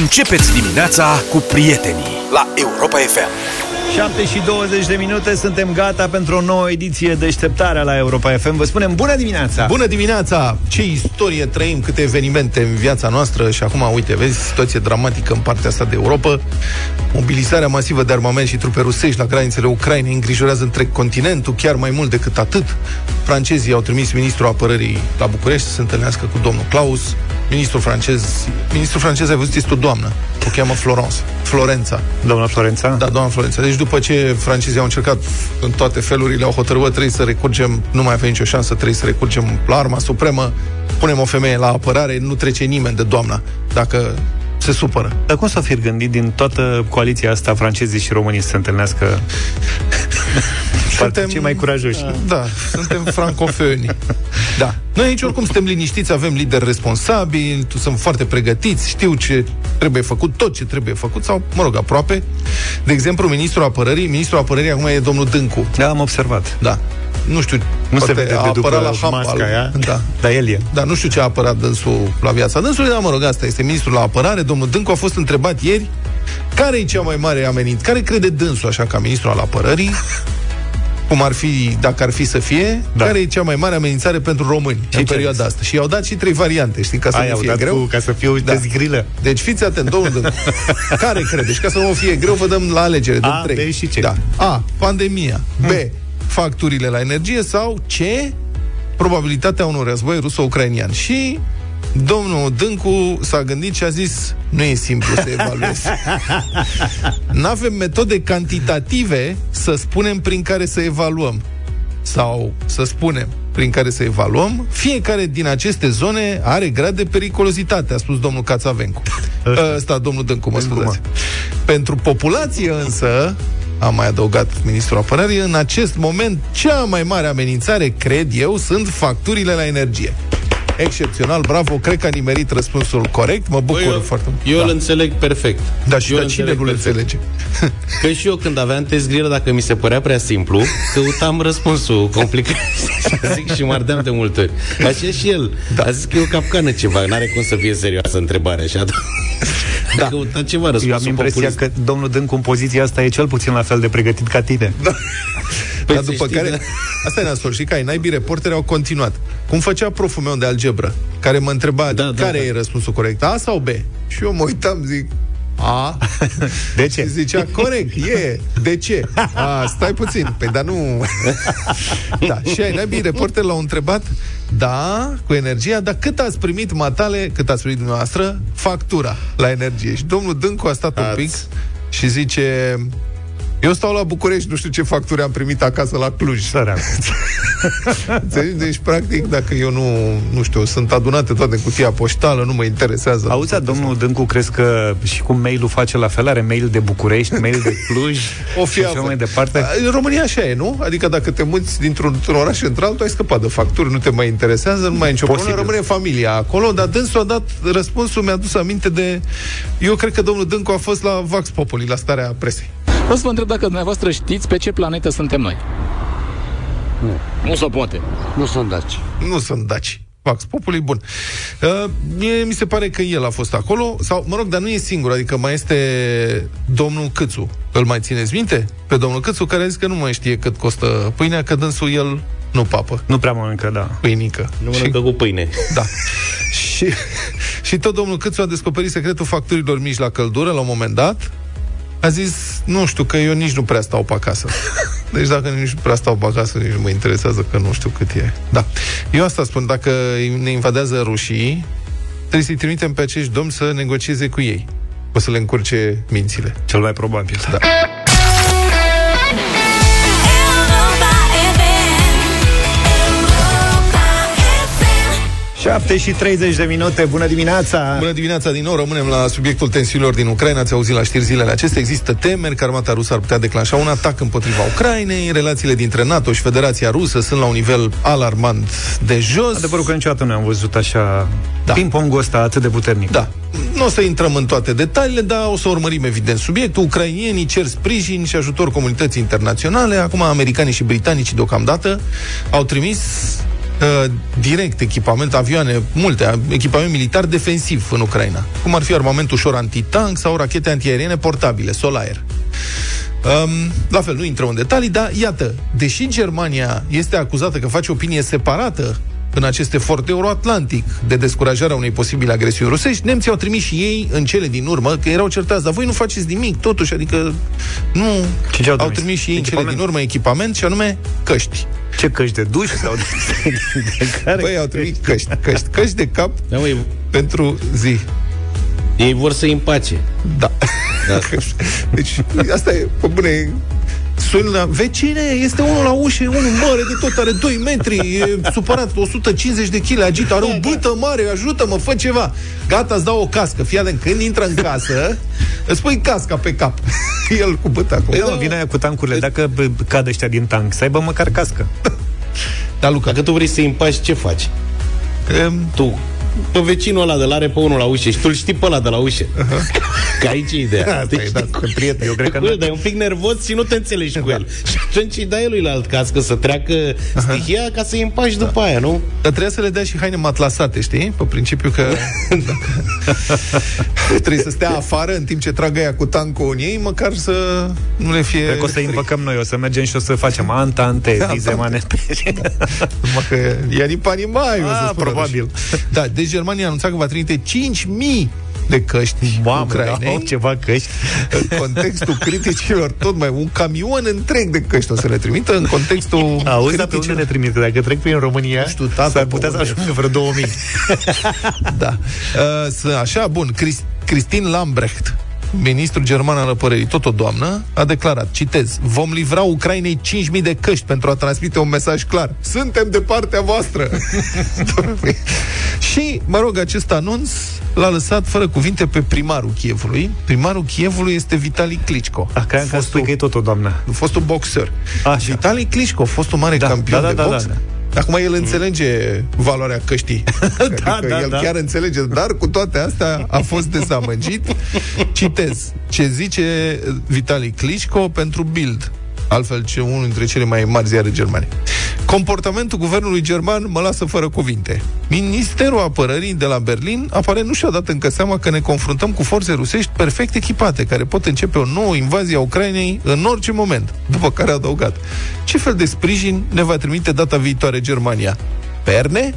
Începeți dimineața cu prietenii la Europa FM. 7 și 20 de minute, suntem gata pentru o nouă ediție Deșteptarea la Europa FM. Vă spunem bună dimineața! Bună dimineața! Ce istorie trăim, câte evenimente în viața noastră și acum, uite, vezi, situație dramatică în partea asta de Europa. Mobilizarea masivă de armament și trupe rusești la granițele Ucrainei îngrijorează întreg continentul, chiar mai mult decât atât. Francezii au trimis ministrul apărării la București să se întâlnească cu domnul Claus. Ministrul francez, ministrul francez, ai văzut, este o doamnă. O cheamă Florence. Florența. Doamna Florența? Da, doamna Florența. Deci după ce francezii au încercat în toate felurile, au hotărât, trebuie să recurgem, nu mai avem nicio șansă, trebuie să recurgem la arma supremă, punem o femeie la apărare, nu trece nimeni de doamna. Dacă se supără. Dar cum s-a fi gândit din toată coaliția asta francezii și românii să se întâlnească? suntem cei mai curajoși. Da, suntem francofoni. Da. Noi aici oricum suntem liniștiți, avem lideri responsabili, sunt foarte pregătiți, știu ce trebuie făcut, tot ce trebuie făcut, sau, mă rog, aproape. De exemplu, ministrul apărării, ministrul apărării acum e domnul Dâncu. Da, am observat. Da nu știu, nu se vede a de după la masca aia, da. dar el e. Da, nu știu ce a apărat dânsul la viața dânsului, dar mă rog, asta este ministrul la apărare, domnul Dâncu a fost întrebat ieri care e cea mai mare amenințare, care crede dânsul, așa ca ministru al apărării, cum ar fi, dacă ar fi să fie, da. care e cea mai mare amenințare pentru români ce în perioada asta. Și i-au dat și trei variante, știi, ca să nu fie greu. Cu, ca să fiu da. dezgrilă. Deci fiți atent, domnul care credeți? Ca să nu fie greu, vă dăm la alegere, dăm A, trei. B și ce? Da. A, pandemia. Hmm. B, facturile la energie sau C, probabilitatea unui război ruso-ucrainian. Și domnul Dâncu s-a gândit și a zis nu e simplu să evaluezi. Nu avem metode cantitative să spunem prin care să evaluăm. Sau să spunem prin care să evaluăm, fiecare din aceste zone are grad de periculozitate, a spus domnul Cațavencu. Ăsta, domnul Dâncu, mă scuzați. Pentru populație însă, a mai adăugat ministrul apărării, în acest moment cea mai mare amenințare, cred eu, sunt facturile la energie. Excepțional, bravo, cred că a nimerit răspunsul corect, mă bucur Bă, eu, foarte mult. Eu da. îl înțeleg perfect. Da, și eu da, cine nu înțelege? Că și eu când aveam test grilă, dacă mi se părea prea simplu, căutam răspunsul complicat și zic și mă ardeam de multe ori. Așa și el. Da. A zis că e o capcană ceva, n-are cum să fie serioasă întrebarea. Și atunci da. căuta ceva răspunsul Eu am impresia populist. că domnul Dâncu în poziția asta e cel puțin la fel de pregătit ca tine. Da. Păi Dar după care, da. asta e nasol, și ca ai naibii reporteri au continuat. Cum făcea proful meu de algebră, care mă întreba da, da, care da. e răspunsul corect, A sau B? Și eu mă uitam, zic, a. De ce? Și zicea, corect, e. De ce? A, stai puțin. Păi, dar nu... da, și ai naibii reporter l-au întrebat, da, cu energia, dar cât ați primit matale, cât ați primit dumneavoastră, factura la energie? Și domnul Dâncu a stat ați... un pic și zice, eu stau la București, nu știu ce facturi am primit acasă la Cluj. Sărean. deci, practic, dacă eu nu, nu știu, sunt adunate toate în cutia poștală, nu mă interesează. Auzi, domnul Dâncu, crezi că și cum mail-ul face la fel? Are mail de București, mail de Cluj o fi și așa mai departe? În România așa e, nu? Adică dacă te muți dintr-un oraș central, tu ai scăpat de facturi, nu te mai interesează, nu mai ai nicio problemă, rămâne familia acolo, dar dânsul a dat răspunsul, mi-a dus aminte de... Eu cred că domnul Dâncu a fost la Vax Populi, la starea presei. Vreau să vă întreb dacă dumneavoastră știți pe ce planetă suntem noi. Nu. Nu se poate. Nu sunt daci. Nu sunt daci. Vax Populi, bun. Uh, mie mi se pare că el a fost acolo, sau, mă rog, dar nu e singur, adică mai este domnul Câțu. Îl mai țineți minte? Pe domnul Câțu, care a zis că nu mai știe cât costă pâinea, că dânsul el nu papă. Nu prea mănâncă, da. Pâinică. Nu mănâncă și... cu pâine. Da. și, și tot domnul Câțu a descoperit secretul facturilor mici la căldură la un moment dat a zis, nu știu, că eu nici nu prea stau pe acasă. Deci dacă nici nu prea stau pe acasă, nici nu mă interesează că nu știu cât e. Da. Eu asta spun, dacă ne invadează rușii, trebuie să-i trimitem pe acești domni să negocieze cu ei. O să le încurce mințile. Cel mai probabil. Da. 7 și 30 de minute, bună dimineața! Bună dimineața din nou, rămânem la subiectul tensiunilor din Ucraina. Ați auzit la știri zilele acestea. Există temeri că armata rusă ar putea declanșa un atac împotriva Ucrainei. Relațiile dintre NATO și Federația Rusă sunt la un nivel alarmant de jos. Adevărul că niciodată nu am văzut așa da. ping-pongul ăsta atât de puternic. Da. Nu o să intrăm în toate detaliile, dar o să urmărim evident subiectul. Ucrainienii cer sprijin și ajutor comunității internaționale. Acum americanii și britanicii deocamdată au trimis uh, direct echipament, avioane, multe, echipament militar defensiv în Ucraina, cum ar fi armament ușor antitank sau rachete antiaeriene portabile, Solair. Um, la fel, nu intrăm în detalii, dar iată, deși Germania este acuzată că face opinie separată în acest efort euroatlantic de descurajarea unei posibile agresiuni rusești, nemții au trimis și ei în cele din urmă, că erau certați, dar voi nu faceți nimic, totuși, adică nu... Ce ce-au au trimis? trimis și ei în cele Echipament? din urmă echipament și anume căști. Ce căști de duș sau de, de care? Băi, au trimis căști, căști, căști de cap Da, măi, pentru zi. ei vor să îi împace. Da. Da. Deci, asta e, pe bune, suni la vecine, este unul la ușă, e unul mare de tot, are 2 metri, e supărat, 150 de kg, agită, are o bâtă mare, ajută-mă, fă ceva. Gata, îți dau o cască. Fii atent, când intră în casă, îți pui casca pe cap. El cu bâta acolo. Păi, da, vine aia cu tancurile. Dacă bă, cad ăștia din tank, să aibă măcar cască. Da, Luca. Dacă tu vrei să-i împaci, ce faci? Um, Tu, pe vecinul ăla de la are pe unul la ușă și tu îl știi pe ăla de la ușă. Că aici e ideea. Asta e, da, sunt prieteni. Eu cred că Bă, nu. dar e un pic nervos și nu te înțelegi cu el. Și atunci îi dai lui la alt cască să treacă stihia ca să-i împaci după aia, nu? Dar trebuia să le dea și haine matlasate, știi? Pe principiu că trebuie să stea afară în timp ce tragă ea cu tancul în ei, măcar să nu le fie... Cred că o să îi împăcăm noi, o să mergem și o să facem antante, Da, dizemane. Numai că e animai, o să Ah, spună probabil. așa. Da, deci Germania a anunțat că va trimite 5.000 de căști Mamă, Ucrainei. da, ceva căști. în contextul criticilor tot mai un camion întreg de căști o să le trimită în contextul Auzi, dar pe unde criticilor. le trimite? Dacă trec prin România, știu, tata, s-ar pe putea să unde. ajungă vreo 2000. Da. Uh, să, așa, bun, Chris, Christine Lambrecht, ministrul german al apărării, tot o doamnă, a declarat, citez, vom livra Ucrainei 5.000 de căști pentru a transmite un mesaj clar. Suntem de partea voastră! și, mă rog, acest anunț l-a lăsat fără cuvinte pe primarul Chievului. Primarul Chievului este Vitali Klitschko. Ah, că că spui că e tot o doamnă. fostul boxer. Așa. Vitali Klitschko, fostul mare Da, campion da, da, de da, box. da, Acum el înțelege valoarea căștii. adică da, el da. chiar înțelege, dar cu toate astea a fost dezamăgit. Citez ce zice Vitali Klitschko pentru Bild. Altfel, ce unul dintre cele mai mari ziare germane. Comportamentul guvernului german mă lasă fără cuvinte. Ministerul Apărării de la Berlin apare nu și-a dat încă seama că ne confruntăm cu forțe rusești perfect echipate, care pot începe o nouă invazie a Ucrainei în orice moment. După care a adăugat. Ce fel de sprijin ne va trimite data viitoare Germania? Perne?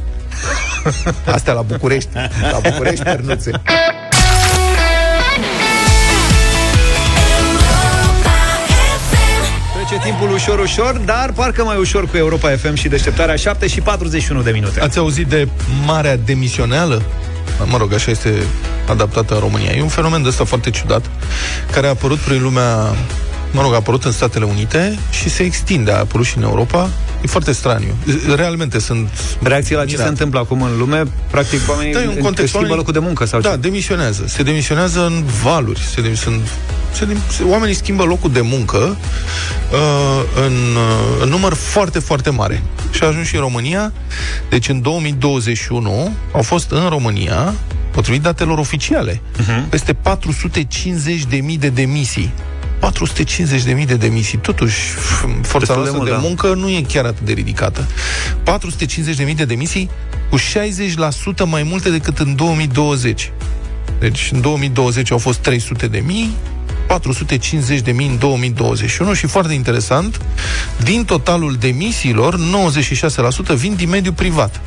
Astea la București. La București, pernuțe. Ușor, ușor, dar parcă mai ușor cu Europa FM și deșteptarea 7 și 41 de minute. Ați auzit de marea demisioneală? Mă rog, așa este adaptată în România. E un fenomen de ăsta foarte ciudat, care a apărut prin lumea, mă rog, a apărut în Statele Unite și se extinde, a apărut și în Europa. E foarte straniu. Realmente sunt... Reacții la ce mirat. se întâmplă acum în lume, practic oamenii Da, e un își context. schimbă Oamenii- locul de muncă sau Da, ce? demisionează. Se demisionează în valuri. Se dem- sunt, se dem- se, oamenii schimbă locul de muncă uh, în, uh, în număr foarte, foarte mare. Și a ajuns și în România. Deci în 2021 au fost în România, potrivit datelor oficiale, uh-huh. peste 450.000 de demisii. 450.000 de demisii. Totuși, f- forța Destul de noastră mult, de da. muncă nu e chiar atât de ridicată. 450.000 de demisii cu 60% mai multe decât în 2020. Deci în 2020 au fost 300 de mii, 450 de mii în 2021 și foarte interesant, din totalul demisiilor, 96% vin din mediul privat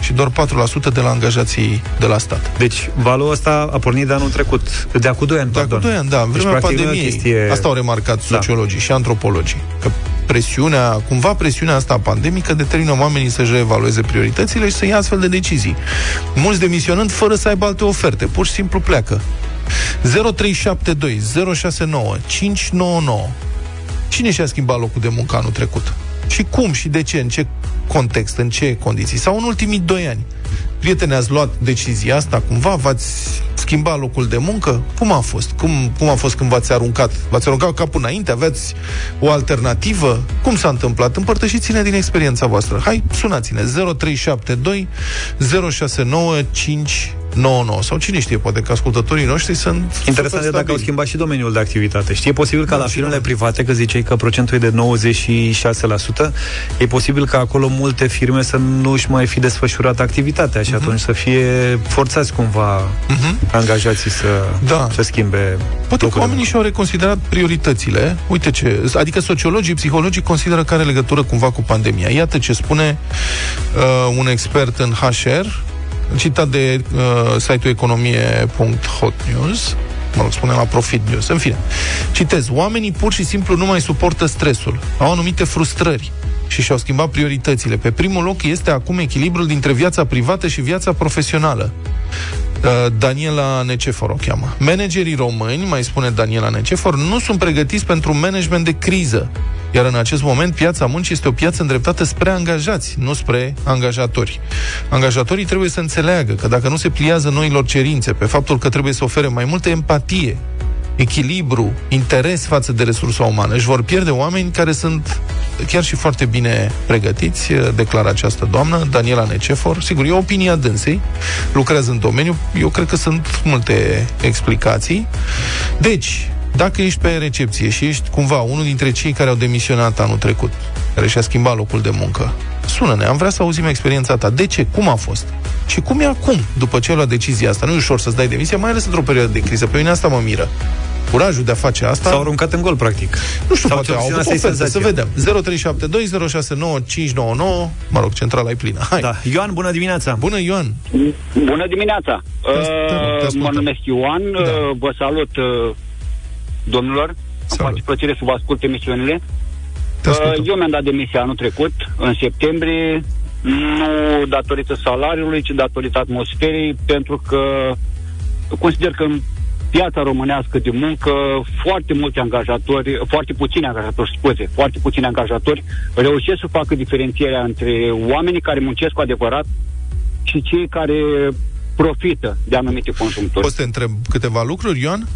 și doar 4% de la angajații de la stat. Deci valul ăsta a pornit de anul trecut, de acum 2 ani, Dar cu pardon. 2 ani, da, în Deci, vremea practic, nu e o pandemiei. chestie... Asta au remarcat sociologii și antropologii. Că presiunea, cumva presiunea asta pandemică determină oamenii să-și reevalueze prioritățile și să ia astfel de decizii. Mulți demisionând fără să aibă alte oferte, pur și simplu pleacă. 0372 069 599 Cine și-a schimbat locul de muncă anul trecut? Și cum și de ce? În ce context? În ce condiții? Sau în ultimii doi ani? Prietene, ați luat decizia asta cumva? V-ați schimbat locul de muncă? Cum a fost? Cum, cum a fost când v-ați aruncat? V-ați aruncat capul înainte? Aveți o alternativă? Cum s-a întâmplat? Împărtășiți-ne din experiența voastră. Hai, sunați-ne 0372 069 99 sau cine știe, poate că ascultătorii noștri sunt Interesant super de dacă au stabili. schimbat și domeniul de activitate. Știi, e posibil ca Da, la și firmele noi. private, că ziceai că procentul e de 96%, e posibil ca acolo multe firme să nu-și mai fi desfășurat activitatea și atunci să fie forțați cumva angajații să, Mhm. Da. să schimbe Poate că locurile oamenii și-au reconsiderat prioritățile. Uite ce, adică sociologii, psihologii consideră că are legătură cumva cu pandemia. Iată ce spune uh, un expert în HR, citat de uh, site-ul economie.hotnews, mă rog, spune la Profit News. În fine, citez, oamenii pur și simplu nu mai suportă stresul. Au anumite frustrări și și-au schimbat prioritățile. Pe primul loc este acum echilibrul dintre viața privată și viața profesională. Uh, Daniela Necefor o cheamă. Managerii români, mai spune Daniela Necefor, nu sunt pregătiți pentru un management de criză. Iar în acest moment, piața muncii este o piață îndreptată spre angajați, nu spre angajatori. Angajatorii trebuie să înțeleagă că dacă nu se pliază noilor cerințe pe faptul că trebuie să ofere mai multă empatie, echilibru, interes față de resursa umană, își vor pierde oameni care sunt chiar și foarte bine pregătiți, declară această doamnă, Daniela Necefor. Sigur, e opinia dânsei, lucrează în domeniu, eu cred că sunt multe explicații. Deci, dacă ești pe recepție și ești cumva unul dintre cei care au demisionat anul trecut, care și-a schimbat locul de muncă, sună-ne, am vrea să auzim experiența ta. De ce? Cum a fost? Și cum e acum, după ce ai luat decizia asta? Nu e ușor să-ți dai demisia, mai ales într-o perioadă de criză. Pe mine asta mă miră. Curajul de a face asta... S-au aruncat în gol, practic. Nu știu, Sau poate cel au puțin avut asta e oferte, să senzația. vedem. 0372069599, mă rog, centrala e plină. Hai. Da. Ioan, bună dimineața! Bună, Ioan! Bună dimineața! Te rog, te Uh, ascultăm. mă numesc Ioan, Da. uh, vă salut, uh, domnilor. Îmi Salut. face plăcere să vă ascult emisiunile. Te Uh, ascultăm. eu mi-am dat demisia anul trecut, în septembrie, nu datorită salariului, ci datorită atmosferei, pentru că consider că în piața românească de muncă, foarte mulți angajatori, foarte puțini angajatori, scuze, foarte puțini angajatori reușesc să facă diferențierea între oamenii care muncesc cu adevărat și cei care profită de anumite consumatori. Poți să te întreb câteva lucruri, Ioan?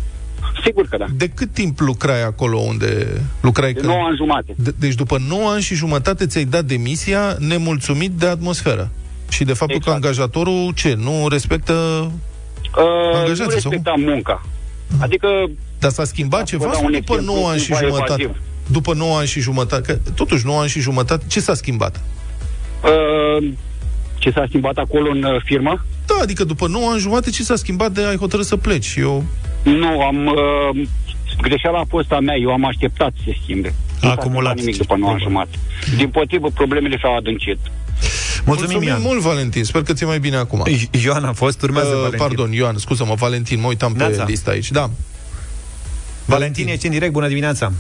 Sigur că da. De cât timp lucrai acolo unde lucrai? De când- 9 ani jumate. De- deci după 9 ani și jumătate ți-ai dat demisia nemulțumit de atmosferă. Și de faptul Exact. că angajatorul ce? Nu respectă... Uh, nu Angajații sau respectam munca. Adică Dar s-a schimbat Da, ceva vă dau sau un după exemplu 9 ani și cumva jumătate? evaziv. După 9 ani și jumătate, că totuși 9 ani și jumătate, ce s-a schimbat? uh, ce s-a schimbat acolo în uh, firmă, Da, adică după 9 ani jumate, ce s-a schimbat de ai hotărât să pleci? Eu... nu am... Uh, greșeala a fost a mea, eu am așteptat să se schimbe. Nu s-a acumulat schimbat nimic ce după 9 ani probabil. jumate. Din potrivă, problemele s-au adâncit. Mulțumim, Mulțumim Ioan. mult, Valentin. Sper că ți-e mai bine acum. I- Ioan a fost, urmează Uh, Valentin. pardon, Ioan, scuză-mă, Valentin, mă uitam pe Neața. lista aici. Da. Valentin, ești în direct, bună dimineața!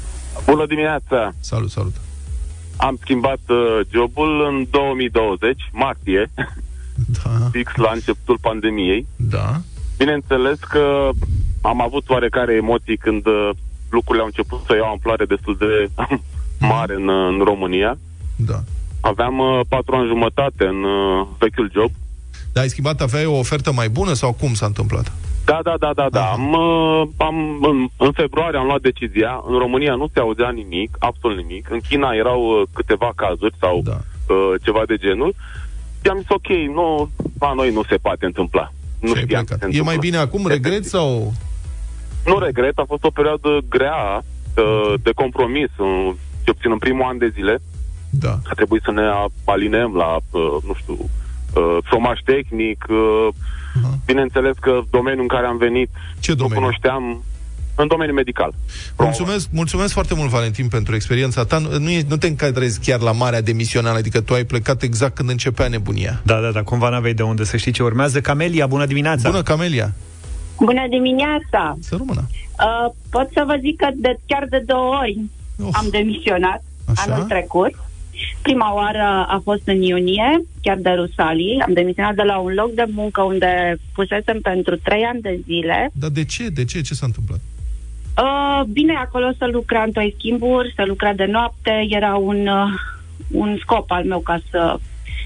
Bună dimineața! Salut, salut. Am schimbat uh, jobul în 2020, martie, Da, fix la începutul pandemiei. da. Bineînțeles că am avut oarecare emoții când uh, lucrurile au început să iau amploare destul de mare în, uh, în România. Da. Aveam uh, patru ani jumătate în uh, vechiul job. Dar ai schimbat, aveai o ofertă mai bună sau cum s-a întâmplat? Da, da, da, da, da. Aha. Am, uh, am, în, în februarie am luat decizia. În România nu se auzea nimic, absolut nimic. În China erau uh, câteva cazuri sau Da. uh, ceva de genul. Și am zis, ok, nu, la noi nu se poate întâmpla. Nu Și ai știam plecat. ce se E mai întâmplă. bine acum? Efectiv. Regret sau... Nu regret, a fost o perioadă grea uh, de compromis, uh, ce puțin în primul an de zile. Da. A trebuit să ne alineăm la, uh, nu știu, uh, șomaj tehnic. Uh, Aha. bineînțeles că domeniul în care am venit Ce nu domeniu? cunoșteam în domeniul medical. Mulțumesc, mulțumesc foarte mult, Valentin, pentru experiența ta. Nu, e, nu te încadrezi chiar la marea demisională, adică tu ai plecat exact când începea nebunia. Da, da, da, cumva n-aveai de unde să știi ce urmează. Camelia, bună dimineața! Bună, Camelia! Bună dimineața! Să rămână. Uh, pot să vă zic că de, chiar de două ori Of. am demisionat Așa? anul trecut. Prima oară a fost în iunie, chiar de Rusalii. Am demisionat de la un loc de muncă unde pusesem pentru trei ani de zile. Dar de ce? De ce? Ce s-a întâmplat? Uh, bine, acolo să lucra în toi schimburi, să lucra de noapte, era un, uh, un scop al meu ca să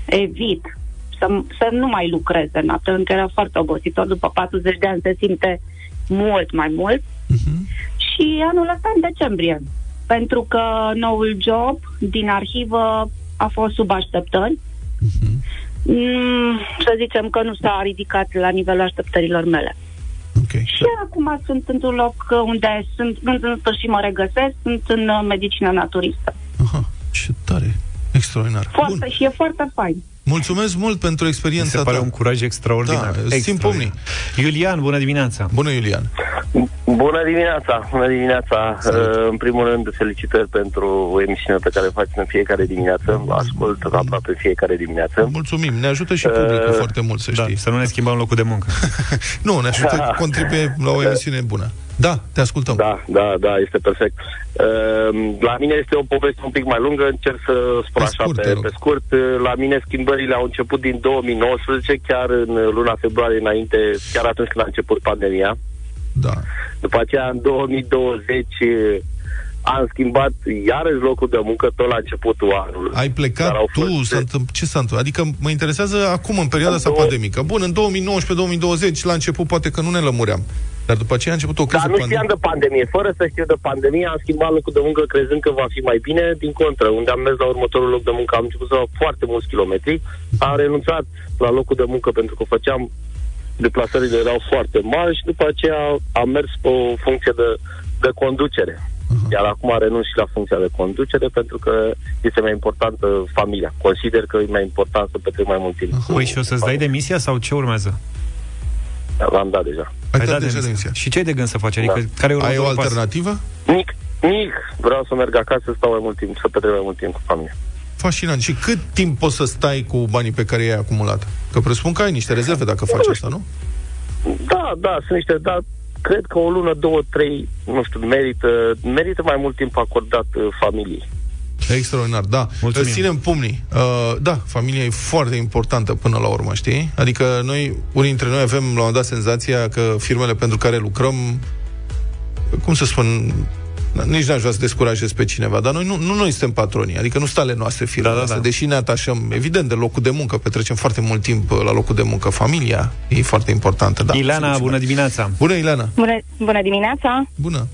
evit să, să nu mai lucrez de noapte, pentru că era foarte obositor. După 40 de ani se simte mult mai mult. Uh-huh. Și anul ăsta în decembrie, pentru că noul job din arhivă a fost sub așteptări. Mhm. mm, să zicem că nu s-a ridicat la nivelul așteptărilor mele. Ok. Și acum sunt într-un loc unde sunt, în în sfârșit mă regăsesc, sunt în uh, medicină naturistă. Aha, ce tare. Extraordinar. Foarte Bun. și e foarte fain. Mulțumesc mult pentru Mi experiența se pare ta. un curaj extraordinar. Da, îți țin Extraordinar. Iulian, bună dimineața! Bună, Iulian. Bună dimineața, bună dimineața. Salut. Uh, În primul rând, felicitări pentru emisiunea pe care o faceți în fiecare dimineață. Vă ascult aproape fiecare dimineață. Mulțumim. Ne ajută și publicul Uh, foarte mult, să Da, știi. să nu ne schimbăm locul de muncă. Nu, ne ajută, Da. contribuie la o emisiune bună. Da, te ascultăm. Da, da, da, este perfect. Uh, La mine este o poveste un pic mai lungă, încerc să spun Pe așa scurt, te pe, rog. pe scurt. Uh, La mine schimbările au început din 2019, chiar în luna februarie înainte, chiar atunci când a început pandemia. Da. După aceea, în 2020, uh, am schimbat iarăși locul de muncă tot la începutul anului. Ai plecat Dar au tu? fost- S-a întâmpl- ce s-a întâmplat? Adică mă interesează acum, în perioada În asta două- pandemică. Bun, în 2019-2020, la început, poate că nu ne lămuream. Dar după aceea a început o criză Dar nu știam de pandemie. Fără să știu de pandemie, am schimbat locul de muncă crezând că va fi mai bine. Din contră, unde am mers la următorul loc de muncă, am început să fac foarte mulți kilometri. Am renunțat la locul de muncă pentru că făceam deplasările erau foarte mari și după aceea am mers pe o funcție de, de conducere. Iar acum renunț și la funcția de conducere pentru că este mai importantă familia. Consider că e mai important să petrec mai mult timp. cu Păi și o să-ți dai familia. demisia sau ce urmează? L-am dat deja. Ai Ai dat dat deja demisia. demisia. Și ce ai de gând să faci? Adică Da. care e Ai o următorul pas? alternativă? Nic, nic. Vreau să merg acasă, să stau mai mult timp, să petrec mai mult timp cu familia. Fascinant. Și cât timp poți să stai cu banii pe care i-ai acumulat? Că presupun că ai niște rezerve dacă faci asta, nu? Da, da, sunt niște, da, cred că o lună, două, trei, nu știu, merită, merită mai mult timp acordat uh, familiei. Extraordinar, da. Mulțumim. Îți ținem pumnii. Uh, da, familia e foarte importantă până la urmă, știi? Adică noi, unii dintre noi avem la un moment dat senzația că firmele pentru care lucrăm, cum să spun, nici n-aș vrea să descurajez pe cineva, dar noi nu, nu noi suntem patronii, adică nu sunt ale noastre firmele Da, da, astea, da. deși ne atașăm, evident, de locul de muncă, petrecem foarte mult timp la locul de muncă, familia e foarte importantă. Da, Ileana, sunt bună dimineața! Bună, Ileana! Bună, bună dimineața! Bună!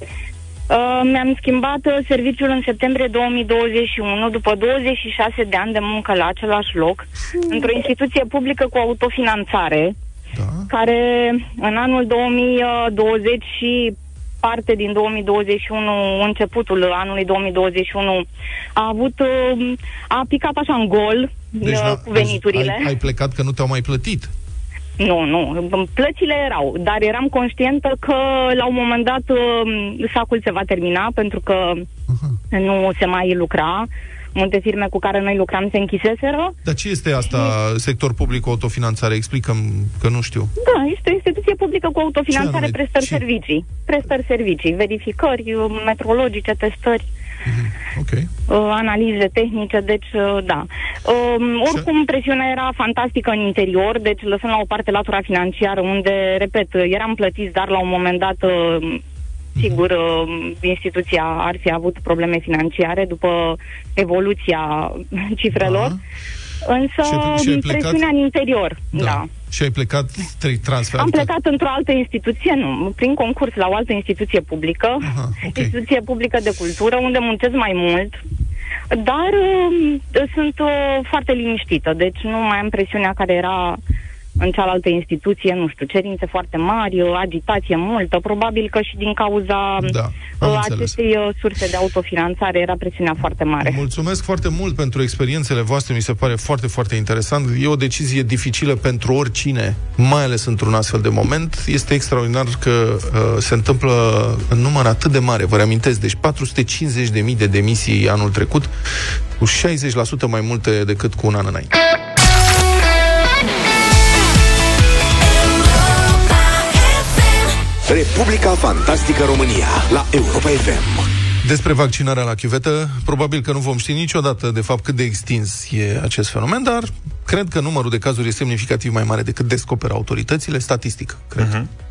Uh, mi-am schimbat uh, serviciul în septembrie 2021, după 26 de ani de muncă la același loc, într-o instituție publică cu autofinanțare, Da. care în anul 2020 și parte din 2021, începutul anului 2021, a avut, uh, a picat așa în gol Deci, uh, na- cu veniturile. Ai, ai plecat că nu te-au mai plătit. Nu, nu. Plățile erau, dar eram conștientă că la un moment dat uh, sacul se va termina pentru că nu se mai lucra. Multe firme cu care noi lucram se închiseseră. Dar ce este asta, sector public cu autofinanțare? Explicăm că nu știu. Da, este o instituție publică cu autofinanțare, anume? prestări Ce? servicii. Prestări servicii, verificări uh, metrologice, testări. Ok. uh, analize tehnice, deci uh, da. Um, oricum, presiunea era fantastică în interior, deci lăsând la o parte latura financiară, unde, repet, eram plătiți, dar la un moment dat, uh, sigur, uh, instituția ar fi avut probleme financiare după evoluția cifrelor. Da. Însă, Și- și ai plecat? presiunea în interior, da. da. Și ai plecat trei transfer. Am plecat într-o altă instituție, nu, prin concurs la o altă instituție publică, Aha, ok. instituție publică de cultură, unde muncesc mai mult, dar uh, sunt uh, foarte liniștită, deci nu mai am presiunea care era în cealaltă instituție, nu știu, cerințe foarte mari, uh, agitație multă, probabil că și din cauza Da, am uh, înțeles. acestei uh, surse de autofinanțare era presiunea foarte mare. Mulțumesc foarte mult pentru experiențele voastre, mi se pare foarte, foarte interesant. E o decizie dificilă pentru oricine, mai ales într-un astfel de moment. Este extraordinar că uh, se întâmplă în număr atât de mare, vă reamintesc, deci 450.000 de demisii anul trecut, cu 60% mai multe decât cu un an înainte. Republica Fantastică România la Europa FM. Despre vaccinarea la chiuvetă, probabil că nu vom ști niciodată, de fapt, cât de extins e acest fenomen, dar cred că numărul de cazuri este semnificativ mai mare decât descoperă autoritățile, statistic, cred. Uh-huh.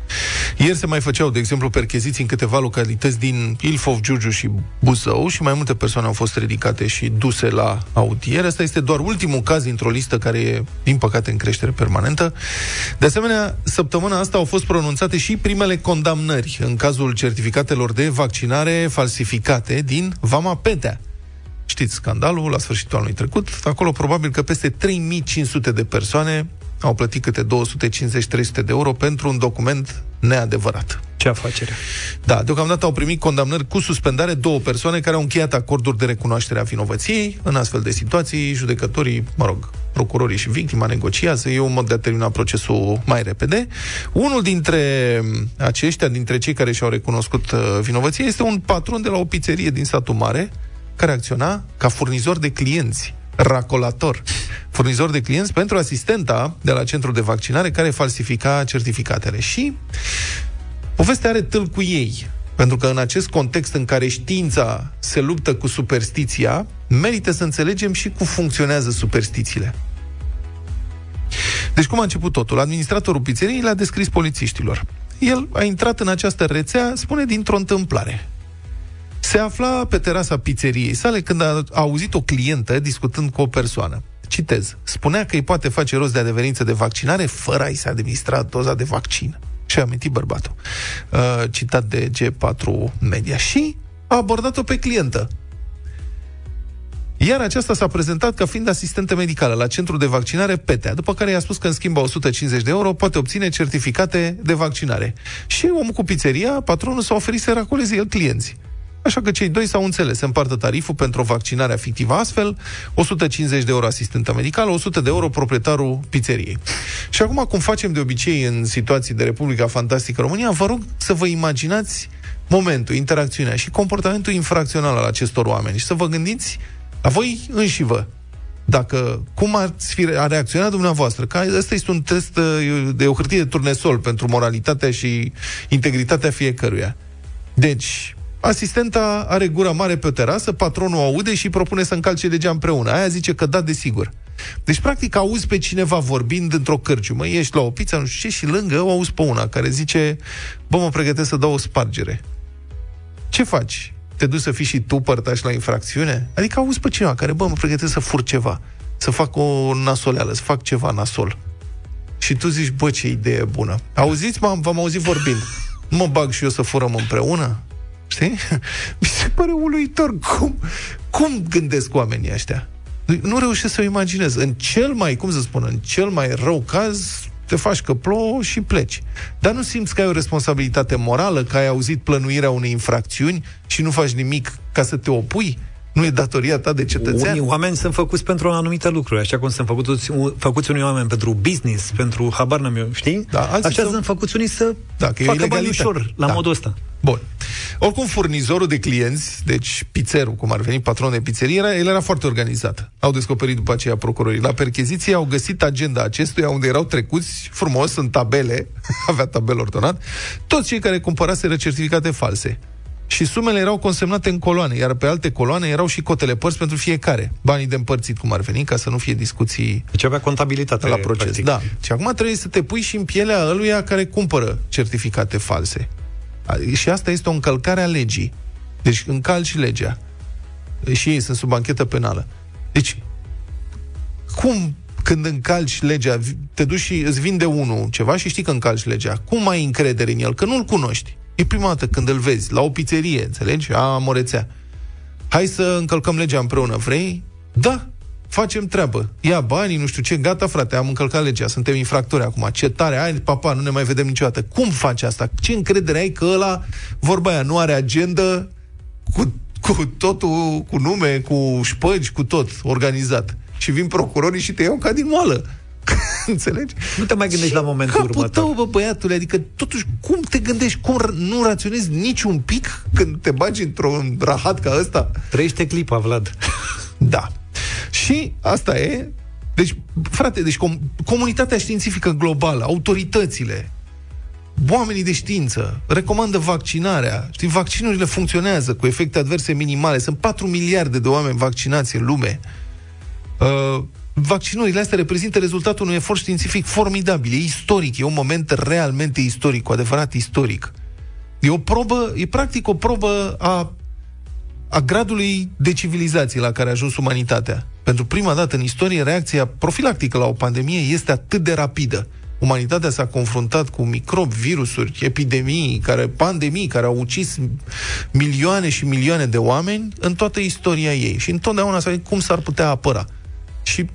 Ieri se mai făceau, de exemplu, percheziții în câteva localități din Ilfov, Giurgiu și Buzău și mai multe persoane au fost ridicate și duse la audiere. Asta este doar ultimul caz dintr-o listă care e, din păcate, în creștere permanentă. De asemenea, săptămâna asta au fost pronunțate și primele condamnări în cazul certificatelor de vaccinare falsificate din Vama Petea. știți scandalul, la sfârșitul anului trecut, acolo probabil că peste 3500 de persoane au plătit câte 250-300 de euro pentru un document neadevărat. Ce afacere? Da, deocamdată au primit condamnări cu suspendare două persoane care au încheiat acorduri de recunoaștere a vinovăției. În astfel de situații, judecătorii, mă rog, procurorii și victima negociază, e un mod de a termina procesul mai repede. Unul dintre aceștia, dintre cei care și-au recunoscut uh, vinovăție, este un patron de la o pizzerie din satul mare, care acționa ca furnizor de clienți racolator, furnizor de clienți pentru asistenta de la centrul de vaccinare care falsifica certificatele. Și povestea are tâl cu ei, pentru că în acest context în care știința se luptă cu superstiția, merită să înțelegem și cum funcționează superstițiile. Deci cum a început totul? Administratorul pizzeriei l-a descris polițiștilor. El a intrat în această rețea, spune, dintr-o întâmplare. Se afla pe terasa pizzeriei sale când a auzit o clientă discutând cu o persoană. Citez. Spunea că îi poate face rost de adeverință de vaccinare fără a-i se administra doza de vaccin. Și a amintit bărbatul. Uh, citat de G4 Media. Și a abordat-o pe clientă. Iar aceasta s-a prezentat ca fiind asistentă medicală la centrul de vaccinare PETEA, după care i-a spus că în schimb 150 de euro poate obține certificate de vaccinare. Și omul cu pizzeria, patronul, s-a oferit să racoleze el clienți. Așa că cei doi s-au înțeles, se împartă tariful pentru o vaccinare fictivă astfel, 150 de euro asistentă medicală, 100 de euro proprietarul pizzeriei. Și acum, cum facem de obicei în situații de Republica Fantastică România, vă rog să vă imaginați momentul, interacțiunea și comportamentul infracțional al acestor oameni și să vă gândiți la voi înși vă. Dacă, cum ați fi a reacționat dumneavoastră? Că ăsta este un test uh, de o hârtie de turnesol pentru moralitatea și integritatea fiecăruia. Deci, Asistenta are gura mare pe o terasă, patronul aude și propune să încalce legea împreună. Aia zice că da, desigur. Deci, practic, auzi pe cineva vorbind într-o cărciumă, ești la o pizza, nu știu ce, și lângă o auzi pe una care zice, bă, mă pregătesc să dau o spargere. Ce faci? Te duci să fii și tu părtaș la infracțiune? Adică auzi pe cineva care, bă, mă pregătesc să fur ceva, să fac o nasoleală, să fac ceva nasol. Și tu zici, bă, ce idee bună. Auziți, m-am, v-am auzit vorbind. Mă bag și eu să furăm împreună? Știi? Mi se pare uluitor cum, cum gândesc oamenii ăștia. Nu reușesc să o imaginez. În cel mai, cum să spun, în cel mai rău caz, te faci că plouă și pleci. Dar nu simți că ai o responsabilitate morală, că ai auzit plănuirea unei infracțiuni și nu faci nimic ca să te opui? Nu e datoria ta de cetățean? Unii oameni sunt făcuți pentru anumite lucruri, așa cum sunt făcuți, făcuți unii oameni pentru business, pentru habar n-am eu, știi? Da, așa sunt... sunt făcuți unii să da, că facă bani ușor, la da. modul ăsta. Bun. Oricum, furnizorul de clienți, deci pizzerul, cum ar veni, patron de pizzerie, era, el era foarte organizat. Au descoperit după aceea procurorii. La percheziție au găsit agenda acestuia unde erau trecuți frumos în tabele, avea tabel ordonat, toți cei care cumpăraseră certificate false și sumele erau consemnate în coloane, iar pe alte coloane erau și cotele părți pentru fiecare. Banii de împărțit, cum ar veni, ca să nu fie discuții deci avea contabilitate la proces. Practic. Da. Și acum trebuie să te pui și în pielea ăluia care cumpără certificate false. Și asta este o încălcare a legii. Deci încalci legea. Și ei sunt sub anchetă penală. Deci, cum când încalci legea, te duci și îți vinde unul ceva și știi că încalci legea, cum ai încredere în el? Că nu-l cunoști. E prima dată când îl vezi, la o pizzerie, înțelegi? A, morețea. Hai să încălcăm legea împreună, vrei? Da, facem treabă. Ia banii, nu știu ce, gata, frate, am încălcat legea, suntem infractori acum. Ce tare, ai, papa, nu ne mai vedem niciodată. Cum faci asta? Ce încredere ai că ăla, vorba aia, nu are agenda cu, cu totul, cu nume, cu șpăgi, cu tot, organizat. Și vin procurorii și te iau ca din moală. Înțelegi? Nu te mai gândești Ce la momentul capul următor. tău, bă, băiatule, adică totuși cum te gândești, cum r- nu raționezi niciun pic când te bagi într-un rahat ca ăsta? Trăiește clipa, Vlad. Da. Și asta e. Deci, frate, deci com- comunitatea științifică globală, autoritățile, oamenii de știință recomandă vaccinarea. Știi, vaccinurile funcționează cu efecte adverse minimale. Sunt 4 miliarde de oameni vaccinați în lume. Uh, vaccinurile astea reprezintă rezultatul unui efort științific formidabil. E istoric, e un moment realmente istoric, cu adevărat istoric. E o probă, e practic o probă a, a gradului de civilizație la care a ajuns umanitatea. Pentru prima dată în istorie, reacția profilactică la o pandemie este atât de rapidă. umanitatea s-a confruntat cu microbi, virusuri, epidemii, care, pandemii, care au ucis milioane și milioane de oameni în toată istoria ei. Și întotdeauna s-a cum s-ar putea apăra. Și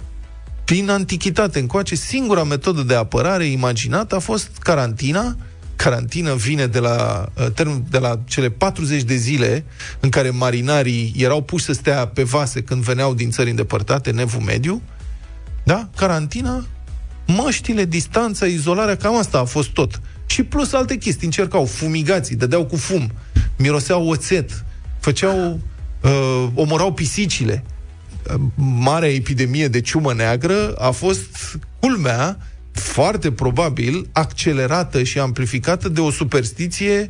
prin antichitate încoace, singura metodă de apărare imaginată a fost carantina, carantină vine de la, uh, de la cele 40 de zile în care marinarii erau puși să stea pe vase când veneau din țări îndepărtate, nevul mediu. Da? Carantina, măștile, distanța, izolarea, cam asta a fost tot. Și plus alte chestii, încercau fumigații, dădeau cu fum, miroseau oțet, făceau, uh, omorau pisicile. Marea epidemie de ciumă neagră a fost culmea foarte probabil accelerată și amplificată de o superstiție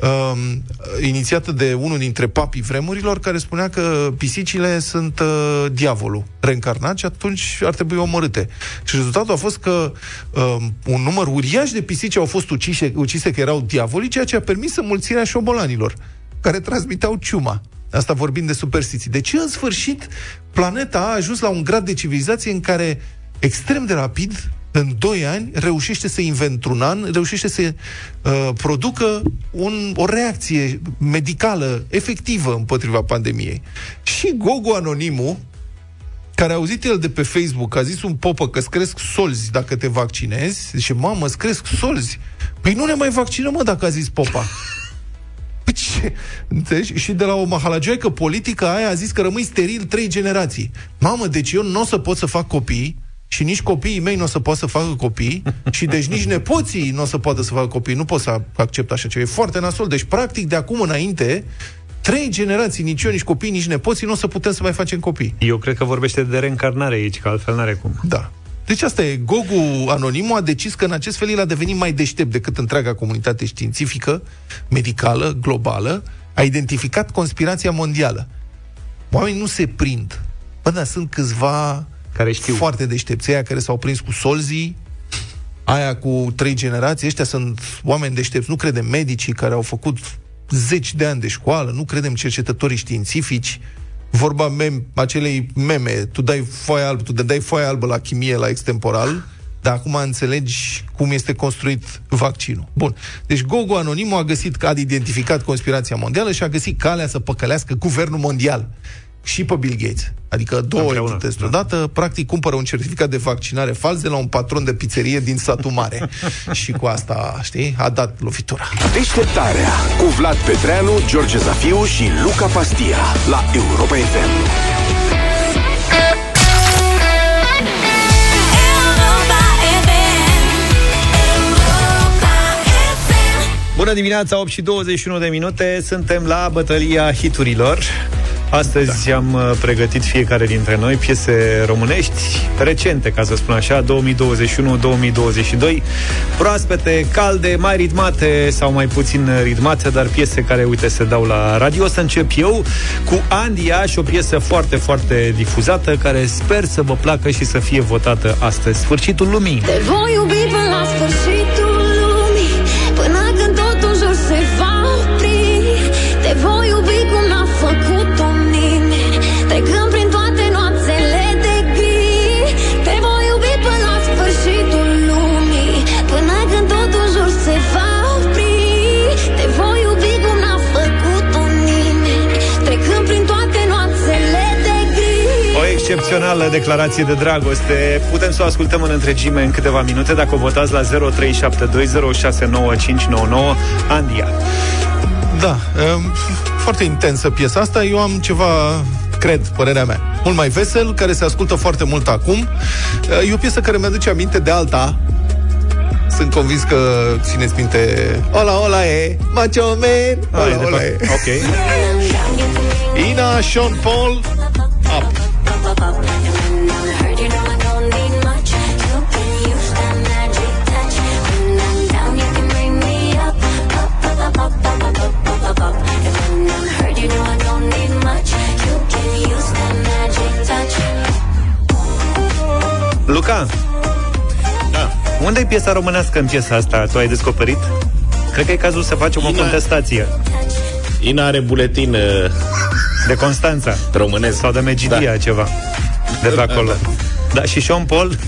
um, inițiată de unul dintre papii vremurilor, care spunea că pisicile sunt uh, diavolul reîncarnat și atunci ar trebui omorâte. Și rezultatul a fost că um, un număr uriaș de pisici au fost ucise, ucise că erau diavolii, ceea ce a permis înmulțirea șobolanilor, care transmiteau ciuma. Asta vorbind de superstiții. Deci, în sfârșit, planeta a ajuns la un grad de civilizație în care extrem de rapid în 2 ani reușește să un an, reușește să uh, producă un, o reacție medicală efectivă împotriva pandemiei. Și Gogo Anonimul, care a auzit el de pe Facebook, a zis un popă că îți cresc solzi dacă te vaccinezi, zice, mamă, îți cresc solzi. Păi nu ne mai vaccinăm, mă, dacă a zis popa. Păi ce? Înțelegi? Și de la o mahalagioică politică aia a zis că rămâi steril trei generații. Mamă, deci eu nu o să pot să fac copii, și nici copiii mei nu o să poată să facă copii și deci nici nepoții nu o să poată să facă copii. Nu pot să accept așa ceva. E foarte nasol. Deci, practic, de acum înainte, trei generații, nici eu, nici copii, nici nepoții, nu o să putem să mai facem copii. Eu cred că vorbește de reîncarnare aici, că altfel n-are cum. Da. Deci asta e, Gogu Anonimul a decis că în acest fel el a devenit mai deștept decât întreaga comunitate științifică, medicală, globală, a identificat conspirația mondială. Oamenii nu se prind. Bă, dar sunt câțiva care știu. Foarte deștepți, aia care s-au prins cu solzii, aia cu trei generații, ăștia sunt oameni deștepți, nu credem medicii care au făcut zeci de ani de școală, nu credem cercetătorii științifici, vorba mem, acelei meme, tu dai foaia albă, tu dai foaia albă la chimie, la extemporal, dar acum înțelegi cum este construit vaccinul. Bun. Deci Gogo Anonimul a găsit, a identificat conspirația mondială și a găsit calea să păcălească guvernul mondial și pe Bill Gates. Adică două entități da. odată, practic cumpără un certificat de vaccinare fals de la un patron de pizzerie din satul mare. și cu asta, știi, a dat lovitura. Deșteptarea cu Vlad Petreanu, George Zafiu și Luca Pastia la Europa FM. Bună dimineața, 8 și 21 de minute, suntem la bătălia hiturilor. Astăzi da. am uh, pregătit fiecare dintre noi piese românești recente, ca să spun așa, 2021-2022, proaspete, calde, mai ritmate sau mai puțin ritmate, dar piese care, uite, se dau la radio. O să încep eu cu Andia și o piesă foarte, foarte difuzată, care sper să vă placă și să fie votată astăzi. Sfârșitul lumii! Te voi iubi până la sfârșitul declarație de dragoste. Putem să o ascultăm în întregime în câteva minute Dacă o votați la 0372069599 Andia. Da, um, foarte intensă piesa asta. Eu am ceva cred, părerea mea. Mult mai vesel, care se ascultă foarte mult acum. E o piesă care mi-aduce aminte de alta, sunt convins că țineți minte. Ola, ola e, macho man. Ola, ola e. Ok. Ina, Sean Paul Luca, da. unde e piesa românească în piesa asta? Tu ai descoperit? Cred că e cazul să facem Ina... o contestație. Ina are buletin uh... De Constanța Românesc Sau de Megidia, da. ceva De pe acolo Da, și Sean Paul?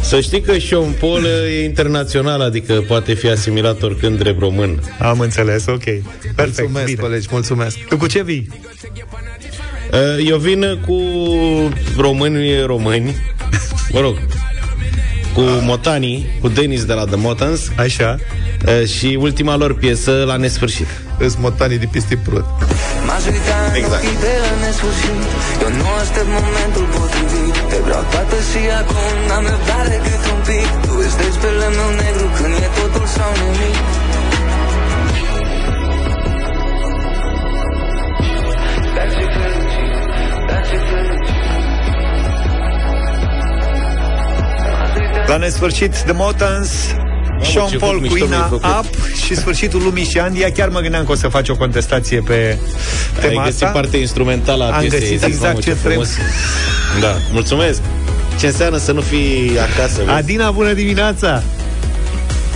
Să știi că Sean Paul e internațional, adică poate fi asimilat oricând drept român. Am înțeles, ok. Perfect, mulțumesc, bine. colegi, mulțumesc. Tu cu ce vii? Uh, Eu vin cu români români, mă rog, cu Motanii, cu Denis de la The Motans Așa. uh, și ultima lor piesă la nesfârșit. Îs motanii de piste prut. Exact. de la nesfârșit Eu nu aștept momentul potrivit Te vreau toată și acum N-am răbdare cât un pic Tu îți treci pe lemnul negru Când e totul nesfârșit, The Motans, Sean ce Paul foc cu mișto Ina mi-ai făcut. Up și sfârșitul lumii și Andia. Chiar mă gândeam că o să faci o contestație pe Ai tema găsit asta. partea instrumentală a Am piesei. găsit ai zis, exact mamă, ce frumos. Da, mulțumesc. Ce înseamnă să nu fii acasă? vezi? Adina, bună dimineața!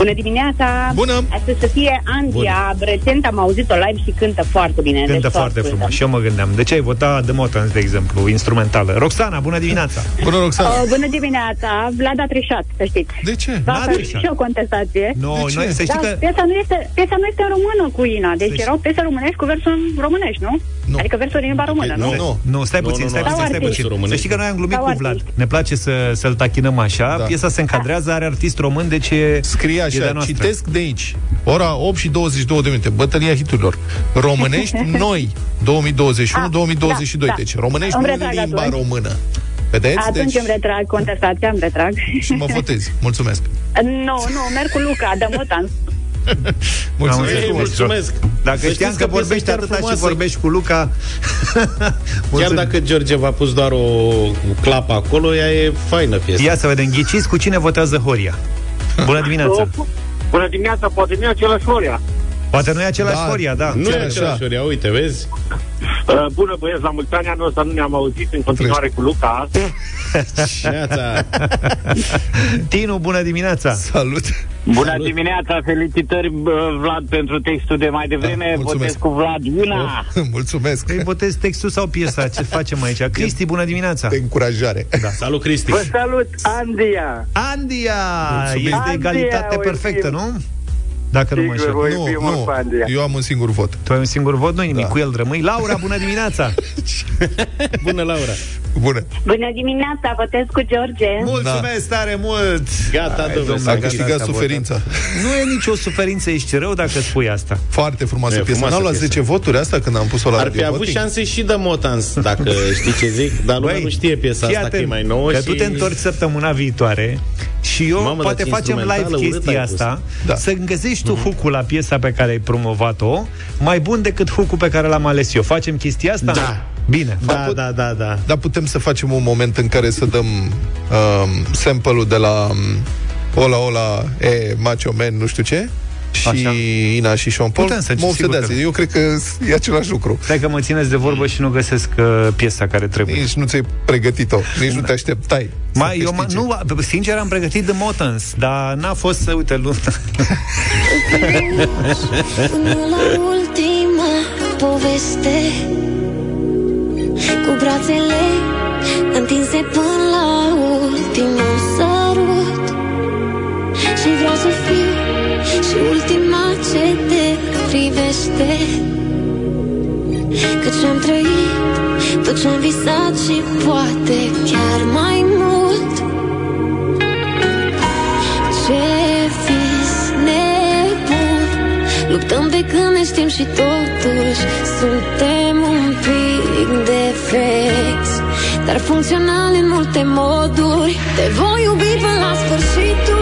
Bună dimineața! Bună! Astăzi să fie Andia. Recent am auzit-o live și cântă foarte bine. Cântă deci foarte ascultăm. frumos. Și eu mă gândeam, de ce ai votat The Motans, de exemplu, instrumentală? Roxana, bună dimineața! Bună, Roxana! Uh, bună dimineața! Vlad a trișat, să știți. De ce? Da, N-a să trișat. și o contestație. No, De ce? noi, să știi Da, că... piesa, nu este, piesa nu este în română cu Ina, deci Deci- erau piese românești cu versuri românești, nu? Nu. Adică versuri în limba română, nu? Nu, nu. Nu, stai Nu, puțin, nu, stai nu. puțin, Sau stai artist. puțin. Să Românești. știi că noi am glumit Sau cu Vlad. artist. Ne place să, să-l tachinăm așa. Da. Piesa se încadrează, are artist român, deci e... Scrie e de-a așa, noastră. citesc de aici. Ora 8 și 22 de minute. Bătălia hiturilor. Românești noi 2021-2022. da, da. Deci românești Îmi nu în retrag limba atunci. română. Vedeți? Atunci deci, îmi retrag contestația, îmi retrag. și mă votezi. Mulțumesc. Nu, nu, merg cu Luca, de Motan. Mulțumesc. Ei, Ei, mulțumesc. Dacă Să știam știți că piesa e vorbești chiar atâta și frumoasă. vorbești cu Luca... Chiar Mulțumim. dacă George v-a pus doar o clapă acolo, ea e faină piesa. Ia să vedem, ghiciți cu cine votează Horia. Bună dimineața! Bună dimineața, poate nu e același Horia. Poate nu e același Da. Horia, da. Nu Chiar e așa. același ori, ia uite, vezi? Uh, bună băieți, la mulți ani anul ăsta nu ne-am auzit în continuare cu Luca. Neața. Tinu, bună dimineața! Salut. Bună Salut. dimineața, felicitări bă, Vlad pentru textul de mai devreme. Da, mulțumesc. Votez cu Vlad Una. Mulțumesc. Îi votezi textul sau piesa? Ce facem aici? Cristi, bună dimineața! De încurajare. Da. Salut, Cristi. Vă salut, Andia! Andia! Mulțumim. Este Andia, egalitate o perfectă, iubim. nu? Dacă nu mă Sigur, înșel. voi Nu, fi mult nu. cu Andia. Eu am un singur vot. Tu ai un singur vot, nu nimic, Da. cu el rămâi. Laura, bună dimineața! Bună, Laura. Bună. Bună dimineața, votez cu George. Mulțumesc tare mult! Gata, domnule. domnule, s-a A gata, câștigat asta suferința. Nu e nicio suferință, ești rău dacă spui asta. Foarte frumoasă E piesă. frumoasă N-au luat piesă. 10 voturi asta când am pus-o la Ar radio fi avut voting? șanse și de Motans, dacă știi ce zic, dar lumea Băi, nu știe piesa fii asta, că e atent, mai nouă că și... tu te întorci săptămâna viitoare și eu Mamă, poate dar ce facem live instrumentală urâtă chestia ai pus. asta, Da. să găsești tu hook la piesa pe care ai promovat-o, mai bun decât hook pe care l-am ales eu. Facem chestia asta? Da. Bine. Da, da, da, da. Dar putem să facem un moment în care să dăm um, sample-ul de la um, Ola Ola E Macho Man, nu știu ce și Așa. Ina și Sean Paul Putem să- mă sigur obsedează. că da. Eu cred că e același lucru. Stai că mă țineți de vorbă și nu găsesc uh, piesa care trebuie. Nici nu ți-ai pregătit-o, nici nu te așteptai. să Mai, eu, câștige. ma, nu, sincer, am pregătit de Motans, dar n-a fost să, uite, lu- Până la ultima poveste Cu brațele întinse până la ultimul sărut și ultima ce te privește. Căci am trăit tot ce-am visat și poate chiar mai mult. Ce vis nebun. Luptăm de când ne știm și totuși Suntem un pic defecți. Dar funcțional în multe moduri Te voi iubi până la sfârșitul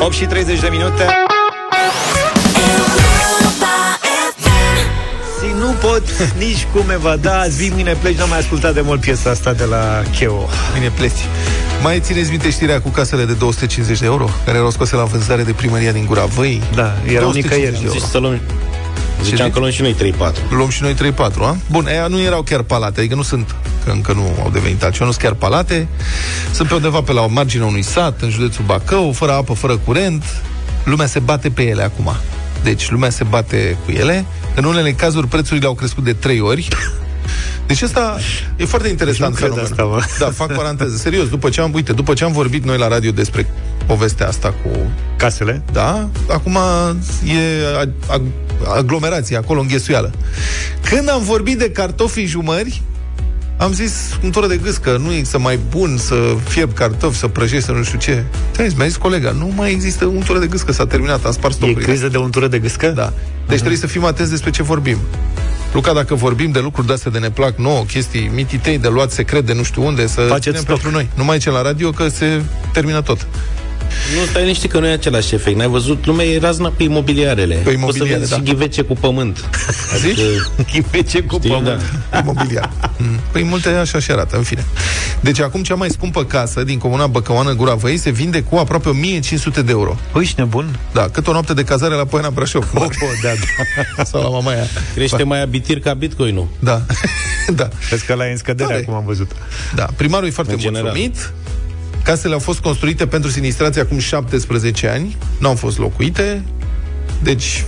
8 și 30 de minute. Și nu pot nici cum Eva Da, azi vii, mâine pleci N-am mai ascultat de mult piesa asta de la Cheo Mine pleci Mai țineți minte știrea cu casele de 250 de euro Care erau scoase la vânzare de primăria din Gura Văi Da, erau 250 nicăieri. de euro. Zici să luăm Ziceam că luăm și noi 3-4 Luăm și noi 3-4, a? Bun, aia nu erau chiar palate, adică nu sunt, că încă nu au devenit altceva, nu sunt chiar palate. Sunt pe undeva pe la o margine unui sat, în județul Bacău, fără apă, fără curent. Lumea se bate pe ele acum. Deci lumea se bate cu ele. În unele cazuri prețurile au crescut de 3 ori. Deci asta e foarte interesant Deci nu cred fenomenul. asta, mă. Da, fac paranteză. Serios, după ce am, uite, după ce am vorbit noi la radio despre povestea asta cu Casele? da, acum e a- a- aglomerație acolo, înghesuială. Când am vorbit de cartofii jumări, am zis un tură de gâscă, nu există mai bun să fierb cartofi, să prăjești, să nu știu ce. Te mi-a zis colega, nu mai există un tură de gâscă, s-a terminat, am spart E stocurile. criză de untură de gâscă? Da. Deci trebuie să fim atenți despre ce vorbim. Luca, dacă vorbim de lucruri de-astea de ne plac nouă, chestii mititei de luat secret de nu știu unde, să Faceți ținem stoc. pentru noi. Nu mai ce la radio, că se termină tot. Nu, stai liniștit că nu e același efect N-ai văzut, lumea e razna pe imobiliarele Pe Poți să imobiliare, vezi da. și ghivece cu pământ Zici? Ghivece cu Știi, pământ. da. imobiliar. Mm. Păi multe așa și arată, în fine. Deci acum cea mai scumpă casă din comuna Băcăoană Gura Văi se vinde cu aproape 1500 de euro. Păi, ești nebun? Da, cât o noapte de cazare la Poiana Brașov. Oh, oh, da, da. Sau la Mamaia. Crește mai abitir ca bitcoinul Da. da. Vezi că la e în scădere, Tare. acum am văzut. Da, primarul e foarte În general. mulțumit. Casele au fost construite pentru sinistrație acum 17 ani, nu au fost locuite, deci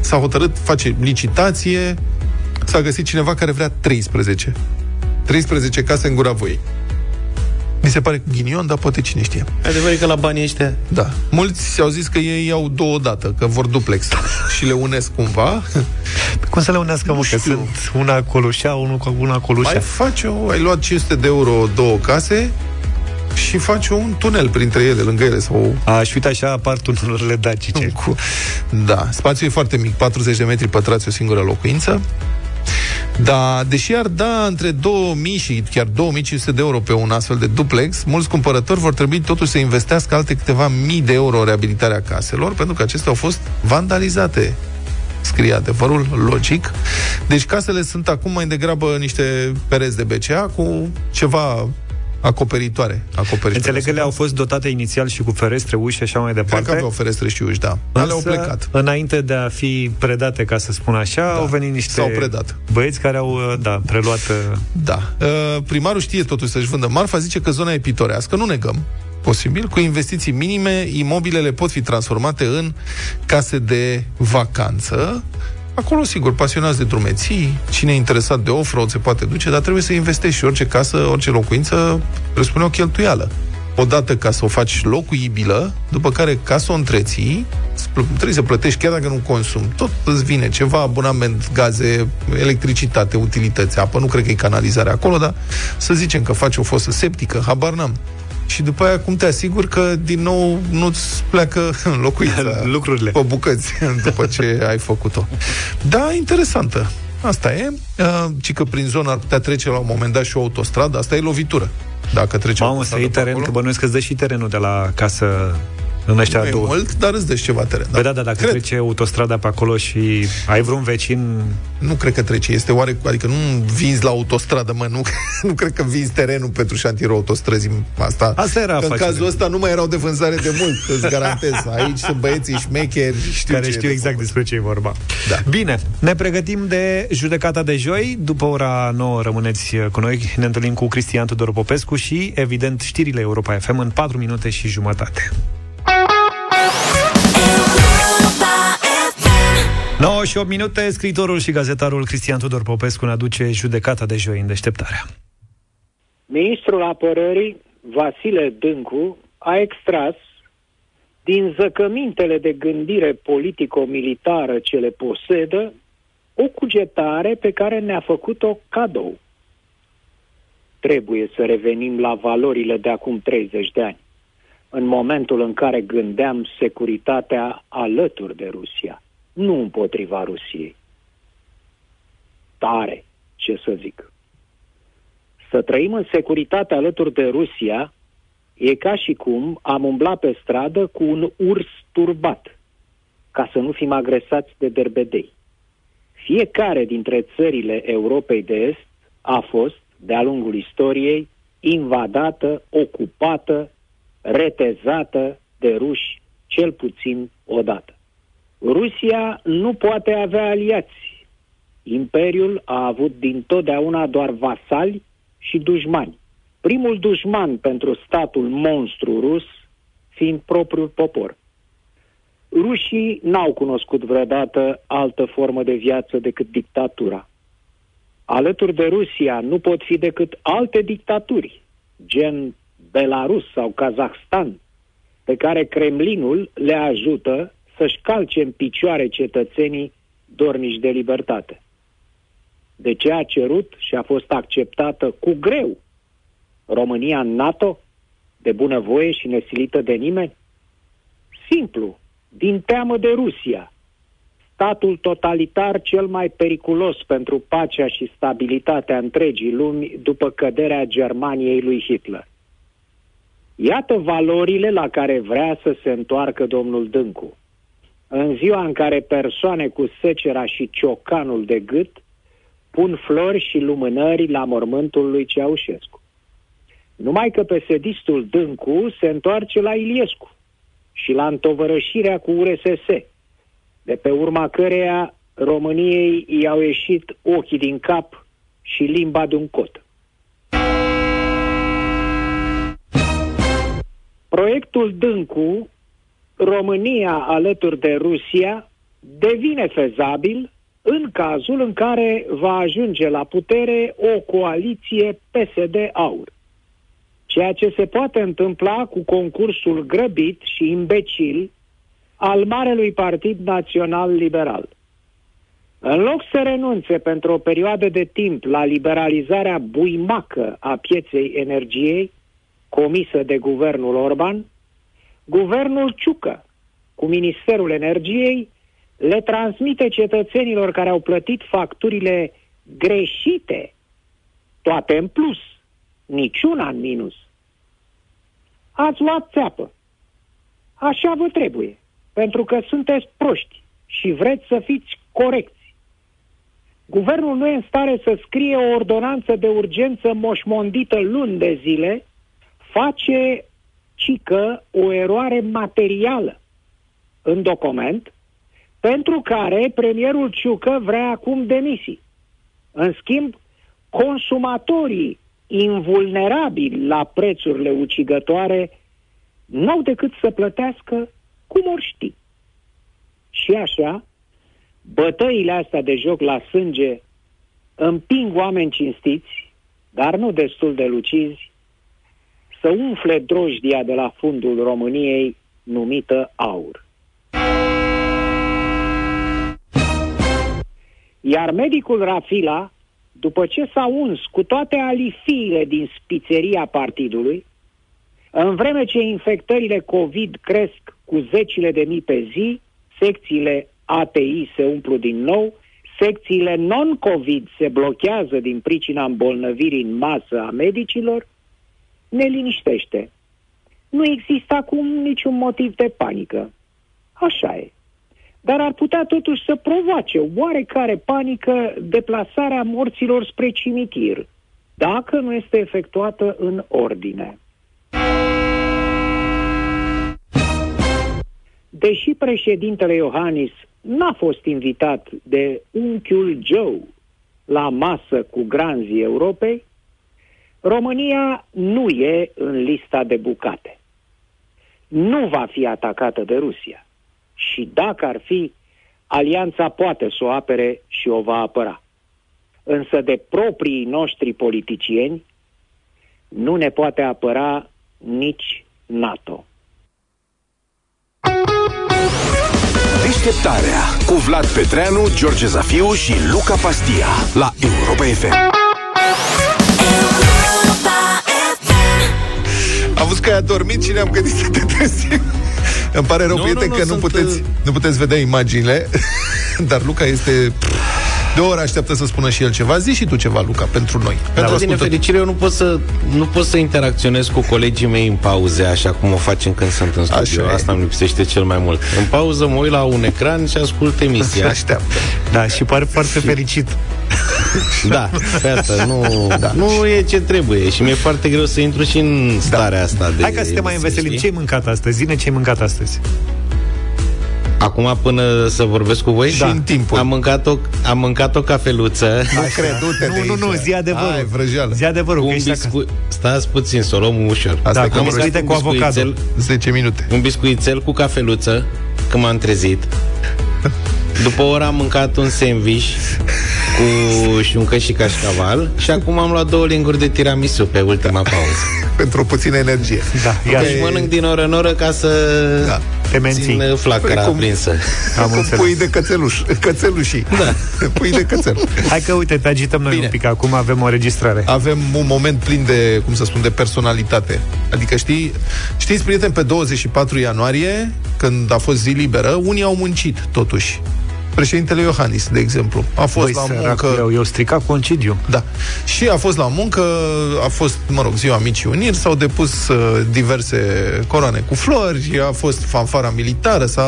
s-a hotărât, face licitație, s-a găsit cineva care vrea 13. 13 case în gura voiei. Mi se pare ghinion, dar poate cine știe. Adevărul e că la banii ăștia Da. Mulți au zis că ei iau două dată, că vor duplex și le unesc cumva. Cum să le unească, mă, că știu. sunt una colușea, unul cu una colușea. Mai faci o, ai luat 500 de euro două case și faci un tunel printre ele, lângă ele sau Aș uita așa apar tunelurile dacice. cu... Da, spațiul e foarte mic, 40 de metri pătrați o singură locuință. Da, deși ar da între 2000 și chiar 2500 de euro pe un astfel de duplex, mulți cumpărători vor trebui totuși să investească alte câteva mii de euro în reabilitarea caselor, pentru că acestea au fost vandalizate scrie adevărul, logic. Deci casele sunt acum mai degrabă niște pereți de BCA cu ceva acoperitoare. acoperitoare. Înțeleg că le au fost dotate inițial și cu ferestre, uși și așa mai Cred departe. că aveau ferestre și uși, da. Dar le-au Însă, plecat. Înainte de a fi predate, ca să spun așa, da. au venit niște S-au predat. băieți care au, uh, da, preluat... uh, Da. Uh, primarul știe totuși să-și vândă marfa, zice că zona e pitorească, nu negăm. Posibil, cu investiții minime, imobilele pot fi transformate în case de vacanță. Acolo, sigur, pasionați de drumeții, cine e interesat de off-road se poate duce, dar trebuie să investești și orice casă, orice locuință presupune o cheltuială. Odată ca să o faci locuibilă, după care ca să o întreții, spl- trebuie să plătești chiar dacă nu consumi. Tot îți vine ceva, abonament, gaze, electricitate, utilități, apă, nu cred că e canalizare acolo, dar să zicem că faci o fosă septică, habar n-am. Și după aia cum te asiguri că din nou nu-ți pleacă în locuința Lucrurile. pe bucăți după ce ai făcut-o. Da, interesantă. Asta e. Uh, ci că prin zonă ar putea trece la un moment dat și o autostradă. Asta e lovitură. Dacă trece Mamă, să iei teren, că bănuiesc că îți dă și terenul de la casă în ăștia nu e două. mult, dar îți dă și ceva teren. Păi da, da, dacă Cred. trece autostrada pe acolo și ai vreun vecin... Nu cred că trece. Este oare, adică nu vinzi la autostradă, mă, nu, nu cred că vinzi terenul pentru șantierul autostrăzii. Asta, Asta era că în afacerea. cazul ăsta nu mai erau de vânzare de mult, îți garantez. Aici sunt băieții șmecheri, știu care ce e știu de exact făcut. despre ce e vorba. Da. Bine, ne pregătim de judecata de joi. După ora 9 rămâneți cu noi. Ne întâlnim cu Cristian Tudor Popescu și, evident, știrile Europa FM în 4 minute și jumătate. 9 și 8 minute, scriitorul și gazetarul Cristian Tudor Popescu ne aduce judecata de joi în deșteptarea. Ministrul Apărării, Vasile Dâncu, a extras din zăcămintele de gândire politico-militară ce le posedă o cugetare pe care ne-a făcut-o cadou. Trebuie să revenim la valorile de acum 30 de ani, în momentul în care gândeam securitatea alături de Rusia, nu împotriva Rusiei. Tare, ce să zic. Să trăim în securitate alături de Rusia E ca și cum am umblat pe stradă cu un urs turbat, ca să nu fim agresați de derbedei. Fiecare dintre țările Europei de Est a fost, de-a lungul istoriei, invadată, ocupată, retezată de ruși, cel puțin odată. Rusia nu poate avea aliați. Imperiul a avut din totdeauna doar vasali și dușmani. Primul dușman pentru statul monstru rus fiind propriul popor. Rușii n-au cunoscut vreodată altă formă de viață decât dictatura. Alături de Rusia nu pot fi decât alte dictaturi, gen Belarus sau Kazahstan, pe care Kremlinul le ajută să-și calce în picioare cetățenii dornici de libertate. De ce a cerut și a fost acceptată cu greu România în NATO, de bunăvoie și nesilită de nimeni? Simplu, din teamă de Rusia, statul totalitar cel mai periculos pentru pacea și stabilitatea întregii lumi după căderea Germaniei lui Hitler. Iată valorile la care vrea să se întoarcă domnul Dâncu. În ziua în care persoane cu secera și ciocanul de gât pun flori și lumânări la mormântul lui Ceaușescu. Numai că pesedistul Dâncu se întoarce la Iliescu și la întovărășirea cu URSS, de pe urma căreia României i-au ieșit ochii din cap și limba de un cot. Proiectul Dâncu, România alături de Rusia, devine fezabil în cazul în care va ajunge la putere o coaliție PSD-AUR ceea ce se poate întâmpla cu concursul grăbit și imbecil al Marelui Partid Național Liberal. În loc să renunțe pentru o perioadă de timp la liberalizarea buimacă a pieței energiei, comisă de guvernul Orban, guvernul Ciucă, cu Ministerul Energiei, le transmite cetățenilor care au plătit facturile greșite, toate în plus, niciuna în minus. Ați luat țeapă. Așa vă trebuie, pentru că sunteți proști și vreți să fiți corecți. Guvernul nu e în stare să scrie o ordonanță de urgență moșmondită luni de zile, face cică o eroare materială în document, pentru care premierul Ciucă vrea acum demisii. În schimb, consumatorii invulnerabili la prețurile ucigătoare, n-au decât să plătească cum or ști. Și așa, bătăile astea de joc la sânge împing oameni cinstiți, dar nu destul de lucizi, să umfle drojdia de la fundul României numită aur. Iar medicul Rafila după ce s-a uns cu toate alifiile din spițeria partidului, în vreme ce infectările COVID cresc cu zecile de mii pe zi, secțiile ATI se umplu din nou, secțiile non-COVID se blochează din pricina îmbolnăvirii în masă a medicilor, ne liniștește. Nu există acum niciun motiv de panică. Așa e dar ar putea totuși să provoace oarecare panică deplasarea morților spre cimitir, dacă nu este efectuată în ordine. Deși președintele Iohannis n-a fost invitat de unchiul Joe la masă cu granzii Europei, România nu e în lista de bucate. Nu va fi atacată de Rusia și dacă ar fi, alianța poate să o apere și o va apăra. Însă de proprii noștri politicieni nu ne poate apăra nici NATO. Deșteptarea cu Vlad Petreanu, George Zafiu și Luca Pastia la Europa FM. Am văzut că ai dormit și ne-am gândit să te trezim. Îmi pare rău, Nu, prieten, nu, nu, că nu sunt, puteți, uh, nu puteți vedea imaginile, dar Luca este De o oră așteaptă să spună și el ceva. Zi și tu ceva, Luca, pentru noi. Dar, pentru din ascultători. nefericire, eu nu pot, să, nu pot să interacționez cu colegii mei în pauze, așa cum o facem când sunt în studio. Așa e. Asta îmi lipsește cel mai mult. În pauză mă uit la un ecran și ascult emisia. Așteaptă. Da, și pare foarte fericit. Da, pe asta nu, da. nu e ce trebuie și mi-e foarte greu să intru și în starea asta de... Da. Hai ca să te mai înveselim. știi? Ce ai mâncat astăzi? Zine ce ai mâncat astăzi. Acum până să vorbesc cu voi Și în timpul. Am mâncat o, am mâncat o cafeluță Nu cred, du-te de Nu, nu, nu, aici. zi adevărul. Hai, vrăjeală. Zi adevărul, cu că un ești acasă. biscuit. Stați puțin, să o luăm ușor. Asta Da, e cu că biscuite un cu avocado. biscuițel- 10 minute. Un biscuițel cu cafeluță Când m-am trezit După o oră am mâncat un sandwich Cu șuncă și cașcaval Și acum am luat două linguri de tiramisu Pe ultima pauză Pentru o puțină energie. Da, Deci ia, mănânc din oră în oră Ca să Da. te menții. țin uh, flacăra Păi cum- aprinsă Am Cum înțeles. pui de cățeluș. Cățelușii. Da. Pui de cățel. Hai că uite, te agităm noi Bine. un pic. Acum avem o registrare. Avem un moment plin de, cum să spun, de personalitate. Adică știi, știți, prieteni, pe 24 ianuarie, când a fost zi liberă, unii au muncit, totuși. Președintele Iohannis, de exemplu, a fost Băi, la săracul, muncă... eu, eu stricat concediu. Da. Și a fost la muncă, a fost, mă rog, ziua Micii Uniri, s-au depus uh, diverse coroane cu flori, a fost fanfara militară, s-a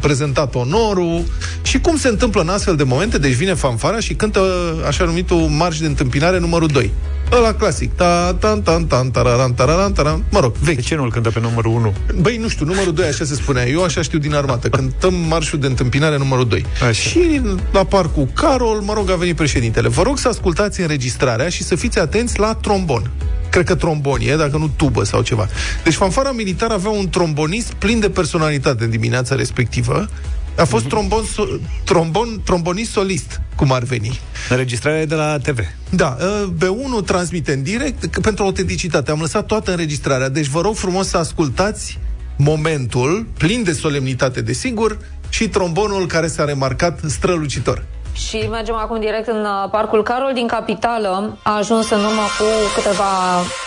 prezentat onorul și cum se întâmplă în astfel de momente, deci vine fanfara și cântă așa numitul marș de întâmpinare numărul 2. Ăla clasic. Ta, tan, tan, tan, tararan, tararan, tararan. Mă rog, vechi. De ce nu-l cântă pe numărul 1? Băi, nu știu, numărul 2, așa se spunea. Eu așa știu din armată. Cântăm marșul de întâmpinare numărul 2. Așa. Și la parcul Carol, mă rog, a venit președintele. Vă rog să ascultați înregistrarea și să fiți atenți la trombon. Cred că trombon e, dacă nu tubă sau ceva. Deci fanfara militară avea un trombonist plin de personalitate în dimineața respectivă. A fost trombon, so- trombon, trombonist solist, cum ar veni. Înregistrarea e de la TV. Da, uh, B1 transmite în direct că pentru autenticitate. Am lăsat toată înregistrarea, deci vă rog frumos să ascultați momentul, plin de solemnitate, desigur, și trombonul care s-a remarcat strălucitor. Și mergem acum direct în uh, Parcul Carol din capitală. A ajuns în urmă cu câteva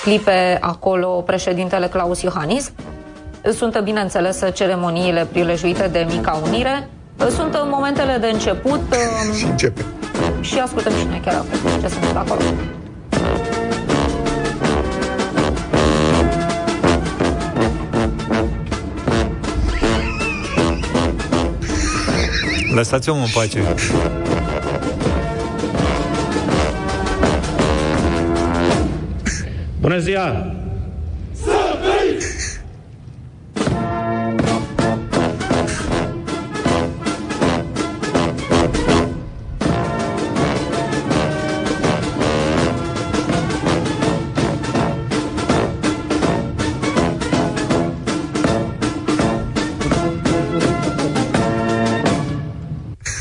clipe acolo președintele Claus Iohannis. Sunt, bineînțeles, ceremoniile prilejuite de Mica Unire. Sunt momentele de început um, Și începe. și ascultăm și noi chiar acum ce se întâmplă acolo. Lăsați omul în pace. Bună ziua!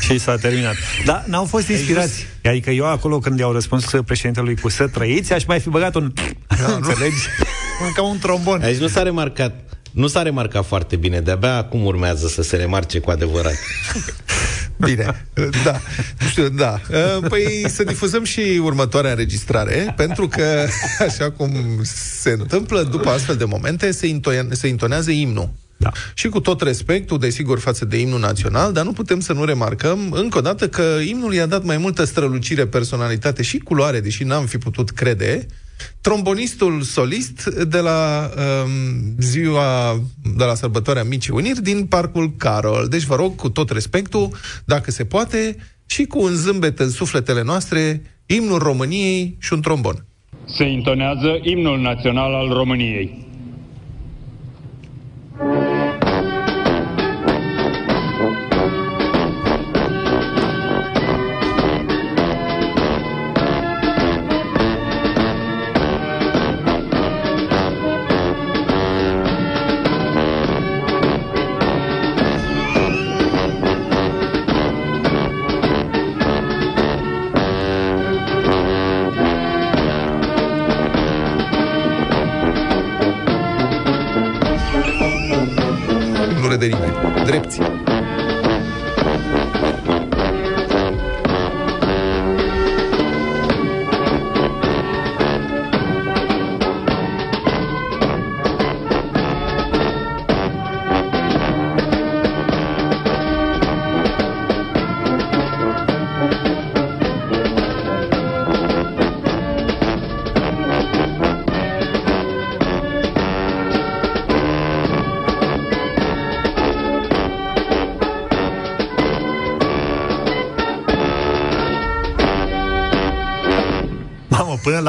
Și s-a terminat. Da, n-au fost inspirați. Adică eu acolo când i-au răspuns președintelui cu să trăiți, aș mai fi băgat un... Da, înțelegi? Ca un trombon. Aici nu s-a remarcat nu s-a remarcat foarte bine, de-abia acum urmează să se remarce cu adevărat. Bine, da, nu știu, da. Păi să difuzăm și următoarea înregistrare, pentru că, așa cum se întâmplă după astfel de momente, se, intoia- se intonează imnul. Da. Și cu tot respectul, desigur, față de imnul național, dar nu putem să nu remarcăm încă o dată că imnul i-a dat mai multă strălucire, personalitate și culoare, deși n-am fi putut crede, trombonistul solist de la um, ziua, de la sărbătoarea Micii Uniri din Parcul Carol. Deci vă rog, cu tot respectul, dacă se poate, și cu un zâmbet în sufletele noastre, imnul României și un trombon. Se intonează imnul național al României.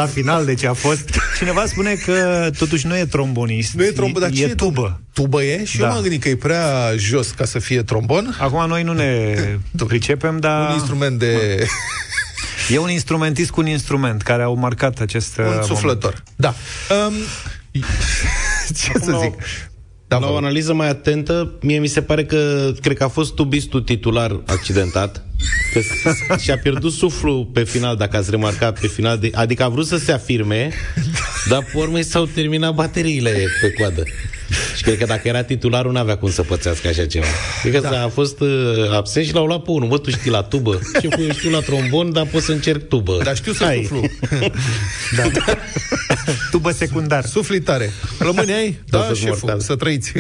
La final, deci a fost... Cineva spune că totuși nu e trombonist. Nu e trombon, dar ce e tubă. Tubă e? Și Da. eu m-am gândit că e prea jos ca să fie trombon. Acum noi nu ne pricepem, dar... Un instrument de... E un instrumentist cu un instrument care au marcat acest uh, Un suflător. Da. Um, ce să zic? Da, la o analiză mai atentă, mie mi se pare că cred că a fost tubistul titular accidentat că s- și-a pierdut suflul pe final, dacă ați remarcat pe final, de, adică a vrut să se afirme, dar pe urmă i s-au terminat bateriile pe coadă. Și cred că dacă era titularul, nu avea cum să pățească așa ceva. Cred că da. a fost uh, absent și l-au luat pe unul. Bă, tu știi la tubă. Și eu știu la trombon, dar pot să încerc tubă. Dar știu să Hai. suflu. da. Tubă secundar. Sufli tare. Rămâne ai? Da, Da, să-ți șeful, mortal. să trăiți.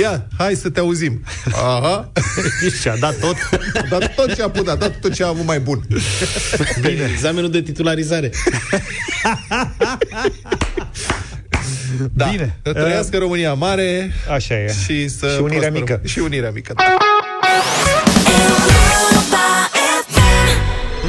Ia, hai să te auzim. Aha. Și a dat tot. A dat tot ce a putut, a dat tot ce a avut mai bun. Bine. Examenul de titularizare. Da. Bine. Să trăiască România mare. Așa e. Și, să Și Unirea prosperăm. Mică. Și Unirea Mică. Da.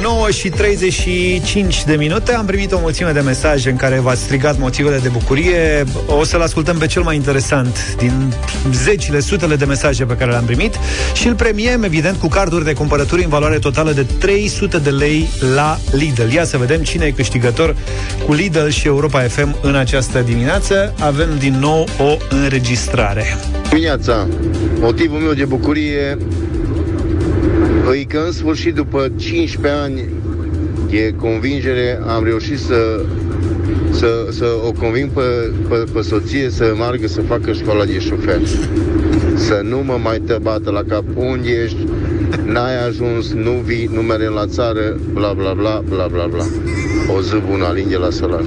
9 și 35 de minute. Am primit o mulțime de mesaje În care v-ați strigat motivele de bucurie. O să-l ascultăm pe cel mai interesant Din zecile, sutele de mesaje Pe care le-am primit Și îl premiem, evident, cu carduri de cumpărături În valoare totală de 300 de lei La Lidl. Ia să vedem cine e câștigător Cu Lidl și Europa FM în această dimineață. Avem din nou o înregistrare. Dimineața, motivul meu de bucurie e că în sfârșit după 15 ani de convingere am reușit să, să, să o conving pe, pe, pe soție să meargă să facă școala de șofer. Să nu mă mai te bată la cap. Unde ești, n-ai ajuns, nu vii, nu mergi la țară, bla bla bla, bla bla bla. O zi bună, Alin de la Solar.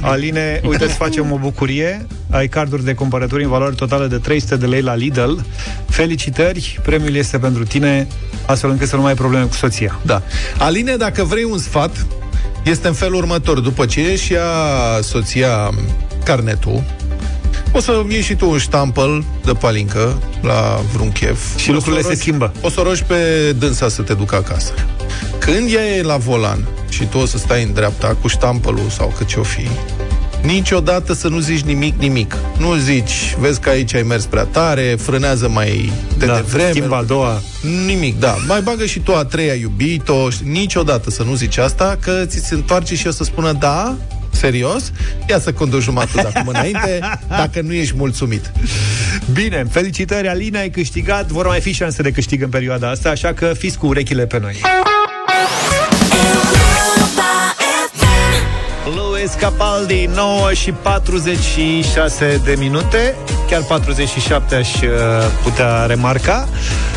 Aline, uite, îți facem o bucurie. Ai carduri de cumpărături în valoare totală de 300 de lei la Lidl. Felicitări, premiul este pentru tine, astfel încât să nu mai ai probleme cu soția. Da. Aline, dacă vrei un sfat, este în felul următor. După ce își ia soția carnetul, o să iei și tu un ștampăl de palincă la vreun chef. Și O lucrurile să o se rogi- schimbă. O să o rogi pe dânsa să te ducă acasă. Când ea e la volan și tu o să stai în dreapta cu ștampălul sau cât ce-o fi, niciodată să nu zici nimic, nimic. Nu zici, vezi că aici ai mers prea tare, frânează mai de Da, devreme. schimba a doua. Nimic, da. Mai bagă și tu a treia iubito, niciodată să nu zici asta, că ți se întoarce și o să spună da, serios, ia să conduci jumătate de acum înainte, dacă nu ești mulțumit. Bine, felicitări, Alina, ai câștigat. Vor mai fi șanse de câștig în perioada asta, așa că fiți cu urechile pe noi. Louis Capaldi, 9 și 46 de minute, chiar 47 aș uh, putea remarca.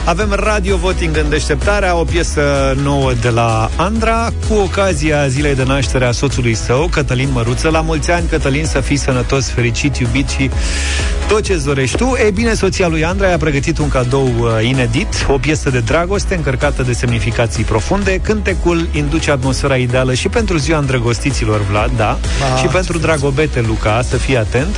Avem radio voting în deșteptarea, o piesă nouă de la Andra, cu ocazia zilei de naștere a soțului său, Cătălin Măruță. La mulți ani, Cătălin, să fii sănătos, fericit, iubit și tot ce-ți dorești tu. Ei bine, soția lui Andra a pregătit un cadou uh, inedit, o piesă de dragoste încărcată de semnificații profunde. Cântecul induce atmosfera ideală și pentru ziua îndrăgostiților, Vlad, da, Ah, și pentru dragobete, Luca, să fii atent.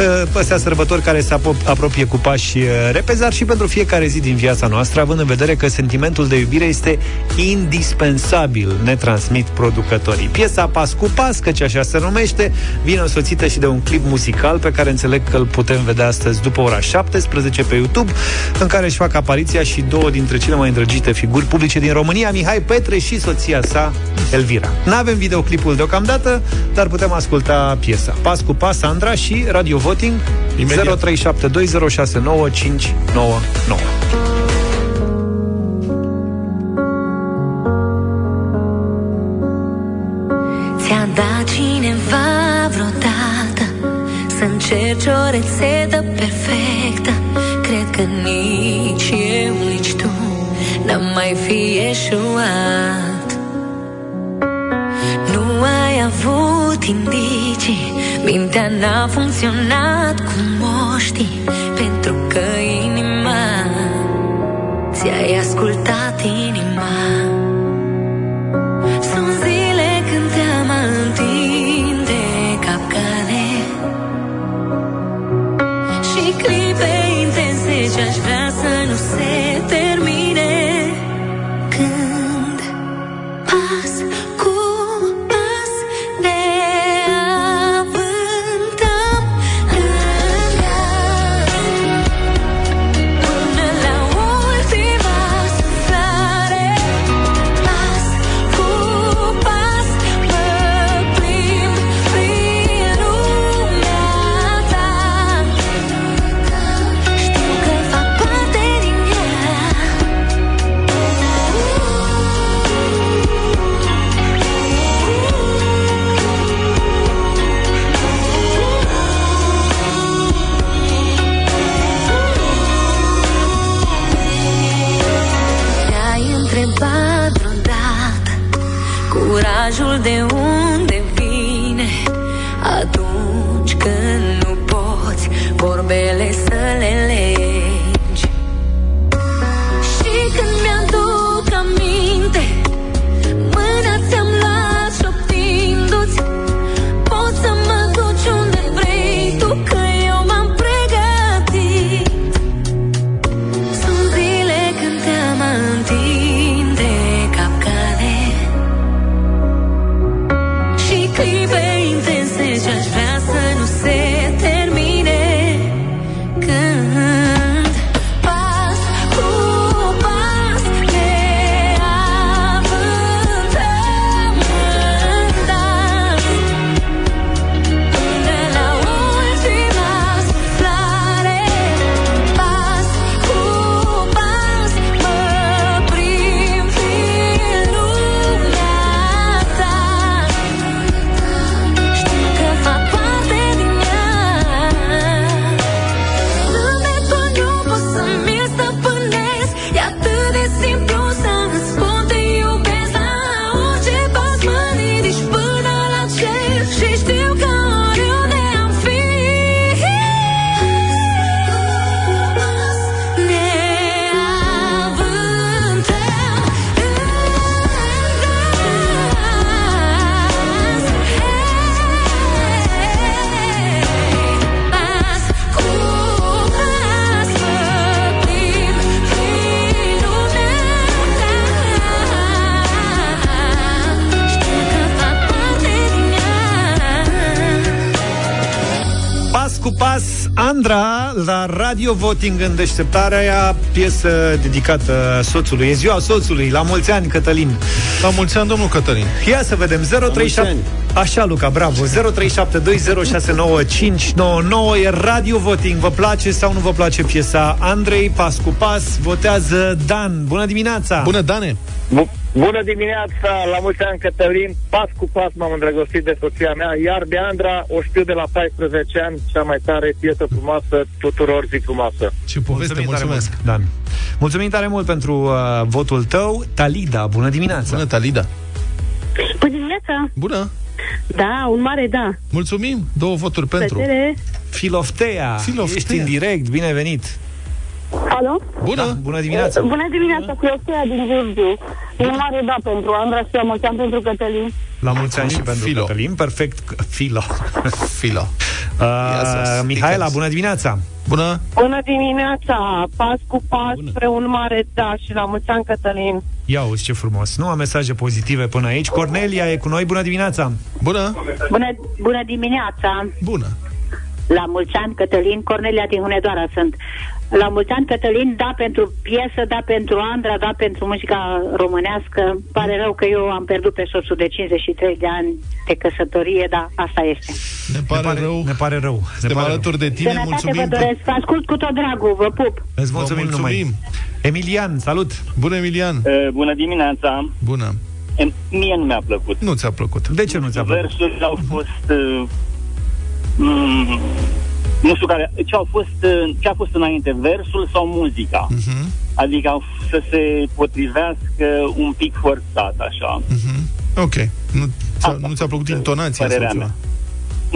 Uh, Astea sărbători care se apo- apropie cu pași uh, repezi, dar și pentru fiecare zi din viața noastră, având în vedere că sentimentul de iubire este indispensabil, ne transmit producătorii. Piesa Pas cu Pas, căci așa se numește, vine însoțită și de un clip muzical pe care înțeleg că îl putem vedea astăzi după ora 17 pe YouTube, în care își fac apariția și două dintre cele mai îndrăgite figuri publice din România, Mihai Petre și soția sa, Elvira. N-avem videoclipul deocamdată, dar putem asculta piesa. Pas cu pas, Sandra și Radio Voting Imediat. 0372069599. Încerci o rețetă perfectă. Cred că nici eu, nici tu N-am mai fi eșuat. Nu ai avut indicii Mintea n-a funcționat cum o știi Pentru că inima Ți-ai ascultat inima Radio Voting în deșteptarea aia, piesă dedicată soțului. E ziua soțului, la mulți ani, Cătălin. La mulți ani, domnul Cătălin. Ia să vedem, 037... Așa, Luca, bravo. 0372069599 e Radio Voting. Vă place sau nu vă place piesa Andrei? Pas cu pas, votează Dan. Bună dimineața! Bună, Dane! Bună dimineața, la mulți ani Cătălin, pas cu pas m-am îndrăgostit de soția mea, iar de Andra o știu de la 14 ani, cea mai tare piesă frumoasă, tuturor zi frumoasă. Ce poveste, Mulțumim tare mulțumesc. mult, Dan. Mulțumim tare mult pentru uh, votul tău. Talida, bună dimineața! Bună, Talida! Bună dimineața! Bună! Da, un mare da. Mulțumim! Două voturi pentru. Vedere. Filoftea, Filoftea. ești în direct, bine venit! Alo? Bună! Da, bună dimineața! Bună dimineața, cu Iosea din Giurgiu. Un mare da pentru Andra și la mulți ani pentru Cătălin. La mulți ani și pentru Filo. Cătălin, perfect, Filo. Filo. Uh, Ia să Mihaela, sticați. bună dimineața! Bună! Bună dimineața, pas cu pas spre un mare da și la mulți ani Cătălin. Ia uzi ce frumos. Nu am mesaje pozitive până aici. Cornelia e cu noi, bună dimineața! Bună! Bună, bună dimineața! Bună! La mulți ani, Cătălin, Cornelia din Hunedoara sunt. La mulți ani, Cătălin, da pentru piesă, da pentru Andra, da pentru muzica românească. Pare rău că eu am pierdut pe soțul de 53 de ani de căsătorie, dar asta este. Ne pare, ne pare rău. Ne pare rău. Ne Suntem pare alături de tine, Sănătate vă mulțumim. doresc, vă ascult cu tot dragul, vă pup. rău. Îți mulțumim, Vă mulțumim. numai. Emilian, salut! Bună, Emilian! Bună dimineața! Bună! Mie nu mi-a plăcut. Nu ți-a plăcut. De ce nu ți-a plăcut? Versurile au fost... Uh, mm, nu știu care... Ce, au fost, uh, ce a fost înainte, versul sau muzica? Mhm. Adică au- să se potrivească un pic forțat, așa. Mhm. Ok. Nu ți-a, Asta nu ți-a plăcut intonația sau părerea ceva? mea.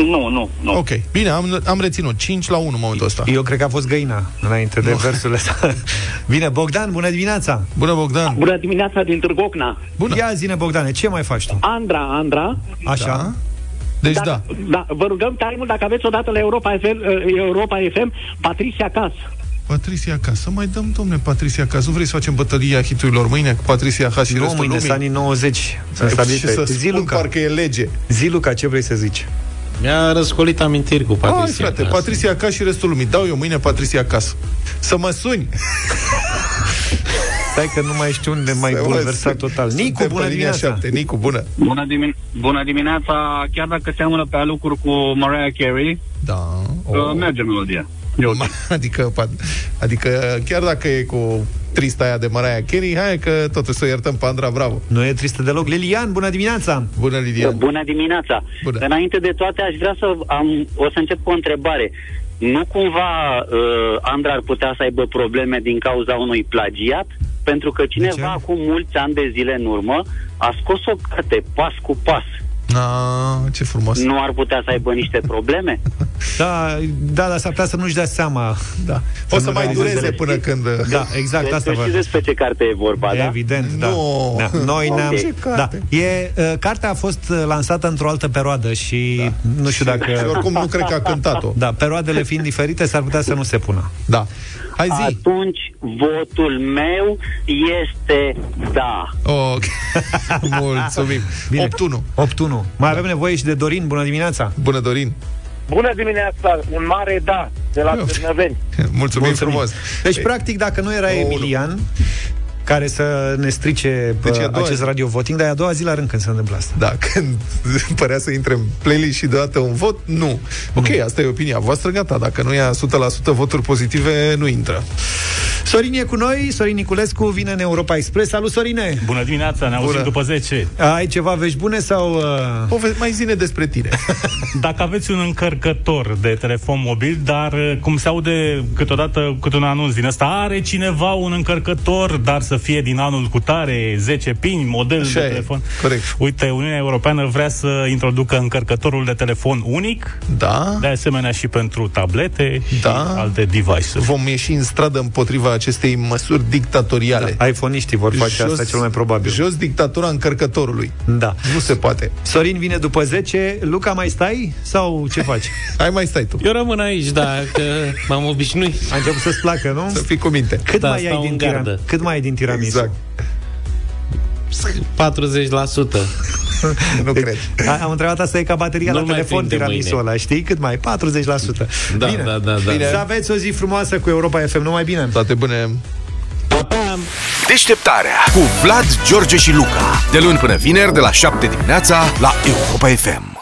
Nu, nu, nu. Ok. Bine, am, am reținut. 5 la 1 în momentul ăsta. Eu cred că a fost găina înainte de versurile astea. Bine, Bogdan, bună dimineața! Bună, Bogdan! Bună dimineața din Târgocna. Bună! Ia zine, Bogdane, ce mai faci tu? Andra, Andra. Așa? Da. Deci da. Dacă, da. Vă rugăm tare mult dacă aveți odată la Europa FM, uh, Europa FM Patricia Cas. Patricia Cas. Să mai dăm, domne, Patricia Cas. Nu vrei să facem bătălia hiturilor mâine cu Patricia Cas și Nu, restul mâine lumii? sunt anii 90. Sunt Ce stabilite. să Zi, spun, Luca. parcă e lege. Zi, Luca, ce vrei să zici? Mi-a răscolit amintiri cu Hai, Patricia. frate, Cas. Patricia Cas și restul lumii. Dau eu mâine Patricia Cas. Să mă suni. Stai că nu mai știu unde mai Să mă bulversat suni. total. Nicu, Suntem bună pe linia dimineața! șapte. Nicu, bună. Bună, dimin- bună dimineața, chiar dacă seamănă pe lucruri cu Mariah Carey, Da. oh. merge melodia. Eu Adică, pa- adică chiar dacă e cu trista aia de Mariah Carey, hai că totuși să o iertăm pe Andra, bravo. Nu e tristă deloc. Lilian, bună dimineața! Bună, Lilian. Bună dimineața! Bună. Înainte de toate, aș vrea să am, o să încep cu o întrebare. Nu cumva uh, Andra ar putea să aibă probleme din cauza unui plagiat? Pentru că cineva acum mulți ani de zile în urmă a scos o carte pas cu pas. A, ce frumos. Nu ar putea să aibă niște probleme? Da, da, dar s-ar putea să nu-și dea seama. Da. O să mai dureze până când... Da, exact, asta Deci vă... știți despre ce carte e vorba, da? Evident, da. Nu. da. Noi Ok. ne-am... Ce Da. E, uh, cartea a fost uh, lansată într-o altă perioadă și da. nu știu dacă... Și oricum nu cred că a cântat-o. Da, perioadele fiind diferite, s-ar putea să nu se pună. Da. Hai zi. Atunci, votul meu este da. Ok. Mulțumim. Bine. 8-1. 8-1. Mai avem nevoie și de Dorin. Bună dimineața! Bună, Dorin. Bună dimineața, un mare da de la Târnăveni. Mulțumim, frumos. Deci, practic, dacă nu era Emilian, care să ne strice Deci deci e a doua acest zi. radio voting, dar e a doua zi la rând când se întâmplă asta. Da, când părea să intre în playlist și deodată un vot, nu. Ok, asta e opinia voastră, gata. Dacă nu ia 100% voturi pozitive, nu intră. Sorin e cu noi, Sorin Niculescu vine în Europa Express. Salut, Sorine! Bună dimineața, ne auzim Bună. după 10. Ai ceva vești bune sau... Uh... Pove- mai zine despre tine. Dacă aveți un încărcător de telefon mobil, dar uh, cum se aude câteodată câte un anunț din ăsta, are cineva un încărcător, dar să fie din anul cu tare, 10 pini, model Așa de e, telefon. corect. Uite, Uniunea Europeană vrea să introducă încărcătorul de telefon unic, Da. de asemenea și pentru tablete Da. și alte device-uri. Vom ieși în stradă împotriva acestei măsuri dictatoriale. Da, iPhone-iștii vor face asta cel mai probabil. Jos dictatura încărcătorului. Da. Nu se poate. Sorin vine după 10. Luca, mai stai? Sau ce faci? Hai mai stai tu. Eu rămân aici, da, că m-am obișnuit. A început să-ți placă, nu? Să fii cu minte. Cât Da, mai stau ai din în tiram- gardă. Cât mai ai din tiramisu? Exact. 40%. Nu cred. A- Am întrebat asta e ca bateria Nu-l la mai telefon prinde tiramisu mâine. ăla, știi? Cât mai? 40%. Da, bine. da, da, da. Bine. Să aveți o zi frumoasă cu Europa FM. Numai bine. Toate bune. Deșteptarea cu Vlad, George și Luca. De luni până vineri, de la 7 dimineața, la Europa FM.